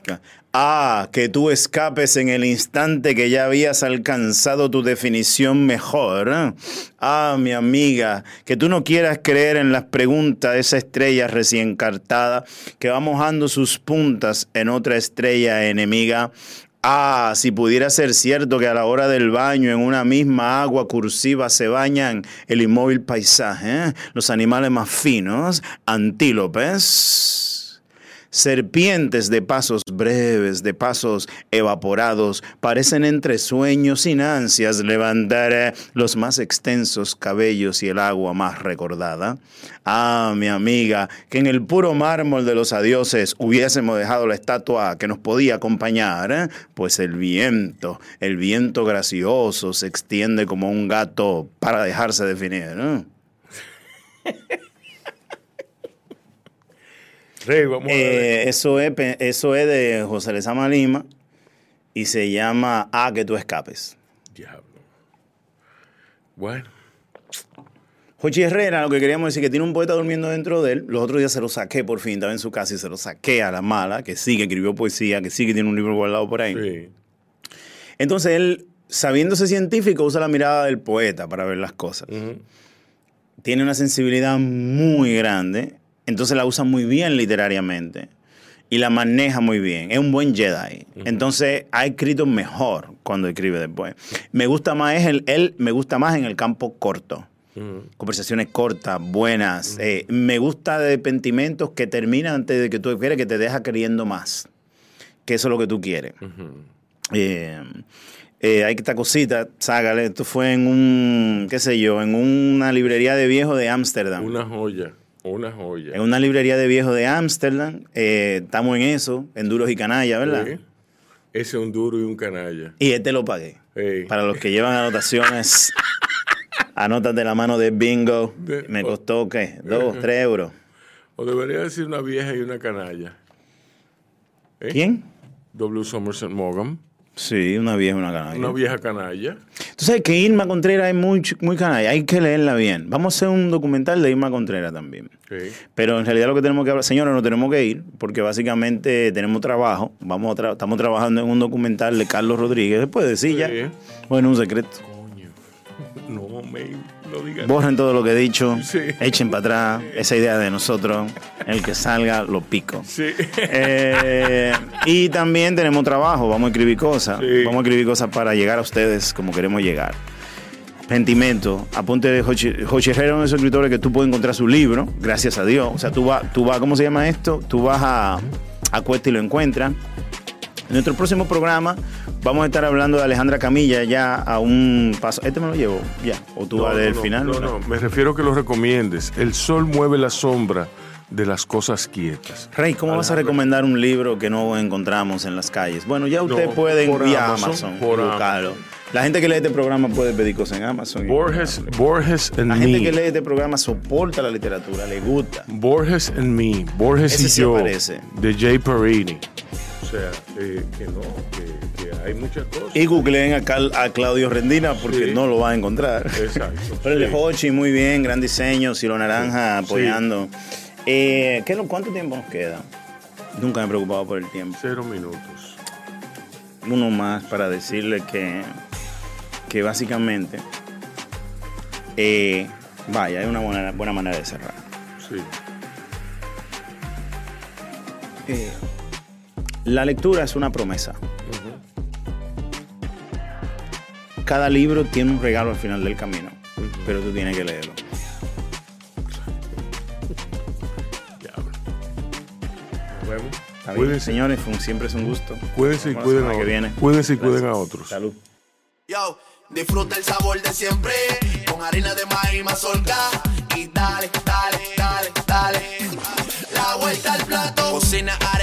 Ah, que tú escapes en el instante que ya habías alcanzado tu definición mejor. Ah, mi amiga, que tú no quieras creer en las preguntas de esa estrella recién cartada que va mojando sus puntas en otra estrella enemiga. Ah, si pudiera ser cierto que a la hora del baño en una misma agua cursiva se bañan el inmóvil paisaje, ¿eh? los animales más finos, antílopes serpientes de pasos breves, de pasos evaporados, parecen entre sueños y ansias levantar eh, los más extensos cabellos y el agua más recordada. Ah, mi amiga, que en el puro mármol de los adioses hubiésemos dejado la estatua que nos podía acompañar, ¿eh? pues el viento, el viento gracioso se extiende como un gato para dejarse definir. Eh, eso, es, eso es de José Lezama Lima y se llama A que tú escapes. Diablo. Bueno. Jochi Herrera, lo que queríamos decir que tiene un poeta durmiendo dentro de él. Los otros días se lo saqué por fin, estaba en su casa y se lo saqué a la mala, que sí, que escribió poesía, que sí, que tiene un libro guardado por ahí. Sí. Entonces él, sabiéndose científico, usa la mirada del poeta para ver las cosas. Tiene una sensibilidad muy grande entonces la usa muy bien literariamente y la maneja muy bien. Es un buen Jedi. Entonces ha escrito mejor cuando escribe después. Me gusta más es el, él me gusta más en el campo corto. Conversaciones cortas, buenas. Eh, me gusta de pentimentos que terminan antes de que tú quieres, que te deja queriendo más. Que eso es lo que tú quieres. Eh, eh, hay esta cosita, ságale. Esto fue en un, qué sé yo, en una librería de viejo de Ámsterdam. Una joya. Una joya. En una librería de viejos de Ámsterdam. Eh, estamos en eso, en duros y canalla, ¿verdad? Sí. Ese es un duro y un canalla. Y este lo pagué. Para los que llevan anotaciones, anotas de la mano de bingo. me costó, ¿qué? Dos, tres euros. O debería decir una vieja y una canalla. ¿Eh? ¿Quién? W. Somerset Maugham. Sí, una vieja, una canalla. Una vieja canalla. Tú sabes que Irma Contreras es muy, muy canalla, hay que leerla bien. Vamos a hacer un documental de Irma Contreras también. Sí. Pero en realidad lo que tenemos que hablar, señores, no tenemos que ir, porque básicamente tenemos trabajo. Vamos estamos trabajando en un documental de Carlos Rodríguez. Después de sí, ya. Bueno, un secreto. Coño. No, me Borren todo lo que he dicho, echen para atrás esa idea de nosotros, el que salga lo pico. Eh, y también tenemos trabajo, vamos a escribir cosas, vamos a escribir cosas para llegar a ustedes como queremos llegar. Pentimento, apunte de Jochi Herrera, uno de esos escritores que tú puedes encontrar su libro, gracias a Dios. O sea, tú vas, tú vas ¿cómo se llama esto? Tú vas a, a Cuesta y lo encuentras. En nuestro próximo programa vamos a estar hablando de Alejandra Camilla ya a un paso. Este me lo llevo ya. O tú vas del final. No, no, me refiero a que lo recomiendes. El sol mueve la sombra de las cosas quietas. Rey, ¿cómo vas a recomendar un libro que no encontramos en las calles? Bueno, ya usted puede enviar a Amazon, por buscarlo. La gente que lee este programa puede pedir cosas en Amazon. Borges, Borges and La gente que lee este programa soporta la literatura, le gusta. Borges and Me, Borges y yo, de Jay Perini. O sea, eh, que no, que, hay muchas cosas. Y googleen a, Claudio Rendina porque no lo van a encontrar. Exacto. Pero el de Hochi, muy bien, gran diseño, Silo Naranja apoyando. Eh, ¿qué, ¿Cuánto tiempo nos queda? Nunca me he preocupado por el tiempo. Cero minutos. Uno más para decirle que, que básicamente, eh, vaya, es una buena, buena manera de cerrar. Sí. Eh, la lectura es una promesa. Cada libro tiene un regalo al final del camino, pero tú tienes que leerlo. Cuídense. Señores, siempre es un gusto. Cuídense y cuiden a otros. Cuídense y cuiden a otros. Salud. Yo, disfruta el sabor de siempre con harina de maíz mazorca y dale, dale, dale, dale. La vuelta al plato. Cocina arepa,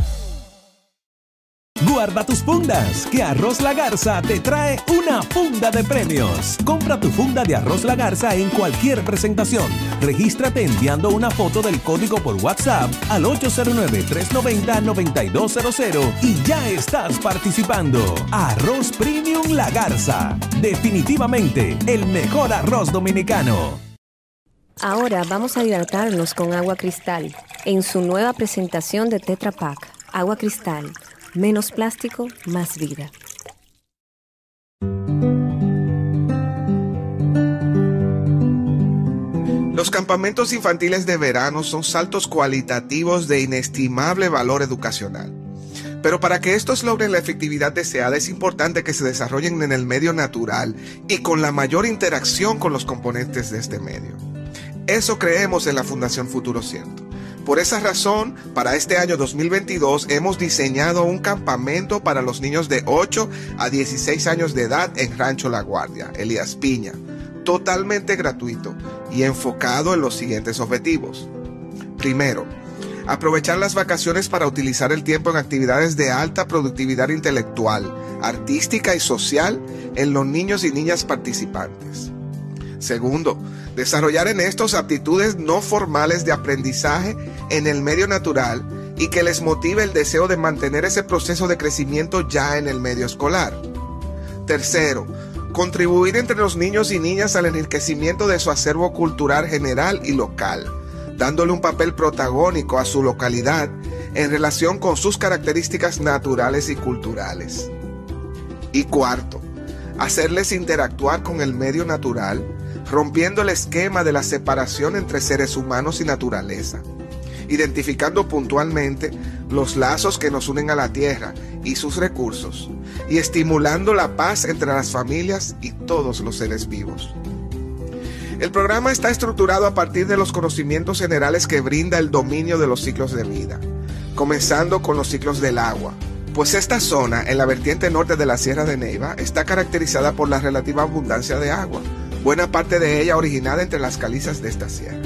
Guarda tus fundas, que Arroz La Garza te trae una funda de premios. Compra tu funda de Arroz La Garza en cualquier presentación. Regístrate enviando una foto del código por WhatsApp al 809-390-9200 y ya estás participando. Arroz Premium La Garza. Definitivamente el mejor arroz dominicano. Ahora vamos a hidratarnos con agua cristal en su nueva presentación de Tetra Pak. Agua cristal Menos plástico, más vida. Los campamentos infantiles de verano son saltos cualitativos de inestimable valor educacional. Pero para que estos logren la efectividad deseada es importante que se desarrollen en el medio natural y con la mayor interacción con los componentes de este medio. Eso creemos en la Fundación Futuro Cierto. Por esa razón, para este año 2022 hemos diseñado un campamento para los niños de 8 a 16 años de edad en Rancho La Guardia, Elías Piña, totalmente gratuito y enfocado en los siguientes objetivos. Primero, aprovechar las vacaciones para utilizar el tiempo en actividades de alta productividad intelectual, artística y social en los niños y niñas participantes. Segundo, desarrollar en estos aptitudes no formales de aprendizaje en el medio natural y que les motive el deseo de mantener ese proceso de crecimiento ya en el medio escolar. Tercero, contribuir entre los niños y niñas al enriquecimiento de su acervo cultural general y local, dándole un papel protagónico a su localidad en relación con sus características naturales y culturales. Y cuarto, hacerles interactuar con el medio natural, rompiendo el esquema de la separación entre seres humanos y naturaleza, identificando puntualmente los lazos que nos unen a la tierra y sus recursos, y estimulando la paz entre las familias y todos los seres vivos. El programa está estructurado a partir de los conocimientos generales que brinda el dominio de los ciclos de vida, comenzando con los ciclos del agua, pues esta zona, en la vertiente norte de la Sierra de Neiva, está caracterizada por la relativa abundancia de agua, buena parte de ella originada entre las calizas de esta sierra.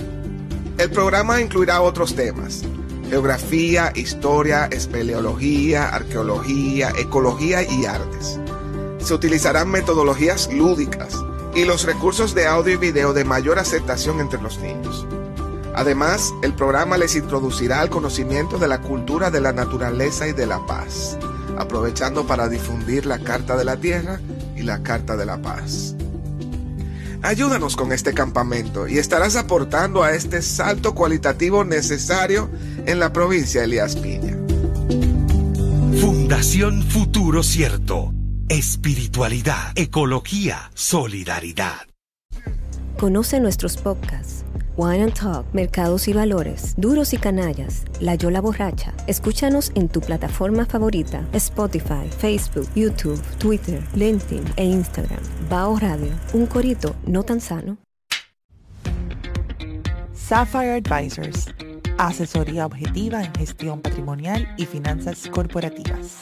El programa incluirá otros temas, geografía, historia, espeleología, arqueología, ecología y artes. Se utilizarán metodologías lúdicas y los recursos de audio y video de mayor aceptación entre los niños. Además, el programa les introducirá al conocimiento de la cultura de la naturaleza y de la paz, aprovechando para difundir la Carta de la Tierra y la Carta de la Paz. Ayúdanos con este campamento y estarás aportando a este salto cualitativo necesario en la provincia de Elías Piña. Fundación Futuro Cierto. Espiritualidad, ecología, solidaridad. Conoce nuestros podcasts. Wine and Talk, Mercados y Valores, Duros y Canallas, La Yola Borracha. Escúchanos en tu plataforma favorita, Spotify, Facebook, YouTube, Twitter, LinkedIn e Instagram. Bao Radio, un corito no tan sano. Sapphire Advisors, asesoría objetiva en gestión patrimonial y finanzas corporativas.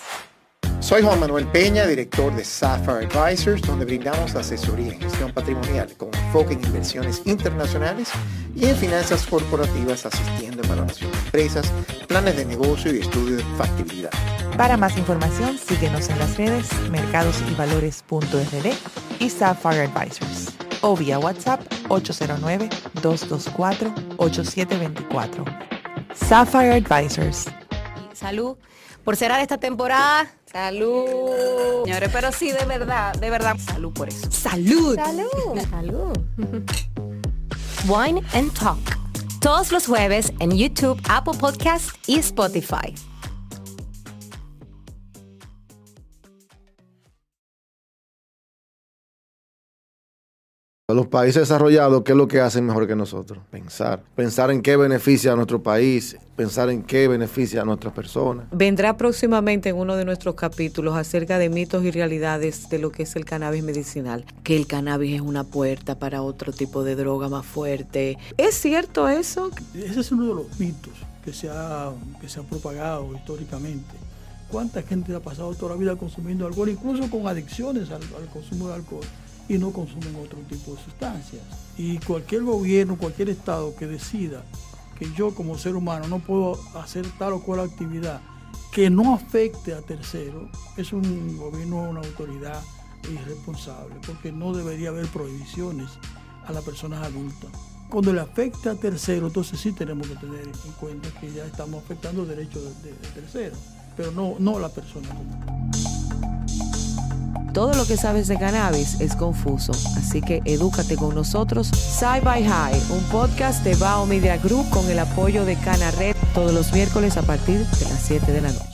Soy Juan Manuel Peña, director de Sapphire Advisors, donde brindamos asesoría en gestión patrimonial con enfoque en inversiones internacionales y en finanzas corporativas, asistiendo en valoración de empresas, planes de negocio y estudio de factibilidad. Para más información, síguenos en las redes mercadosyvalores.rd y Sapphire Advisors o vía WhatsApp 809-224-8724. Sapphire Advisors. Salud por cerrar esta temporada. Salud. Señores, pero sí, de verdad, de verdad. Salud por eso. Salud. Salud. Salud. Wine and Talk. Todos los jueves en YouTube, Apple Podcast y Spotify. Los países desarrollados, ¿qué es lo que hacen mejor que nosotros? Pensar. Pensar en qué beneficia a nuestro país, pensar en qué beneficia a nuestras personas. Vendrá próximamente en uno de nuestros capítulos acerca de mitos y realidades de lo que es el cannabis medicinal, que el cannabis es una puerta para otro tipo de droga más fuerte. ¿Es cierto eso? Ese es uno de los mitos que se ha, que se ha propagado históricamente. ¿Cuánta gente ha pasado toda la vida consumiendo alcohol, incluso con adicciones al, al consumo de alcohol? Y no consumen otro tipo de sustancias. Y cualquier gobierno, cualquier estado que decida que yo como ser humano no puedo hacer tal o cual actividad que no afecte a terceros, es un gobierno, una autoridad irresponsable, porque no debería haber prohibiciones a las personas adultas. Cuando le afecta a terceros, entonces sí tenemos que tener en cuenta que ya estamos afectando derechos de, de, terceros, pero no, no a la persona común. Todo lo que sabes de cannabis es confuso, así que edúcate con nosotros. Sci by High, un podcast de Bao Media Group con el apoyo de Cana Red todos los miércoles a partir de las 7 de la noche.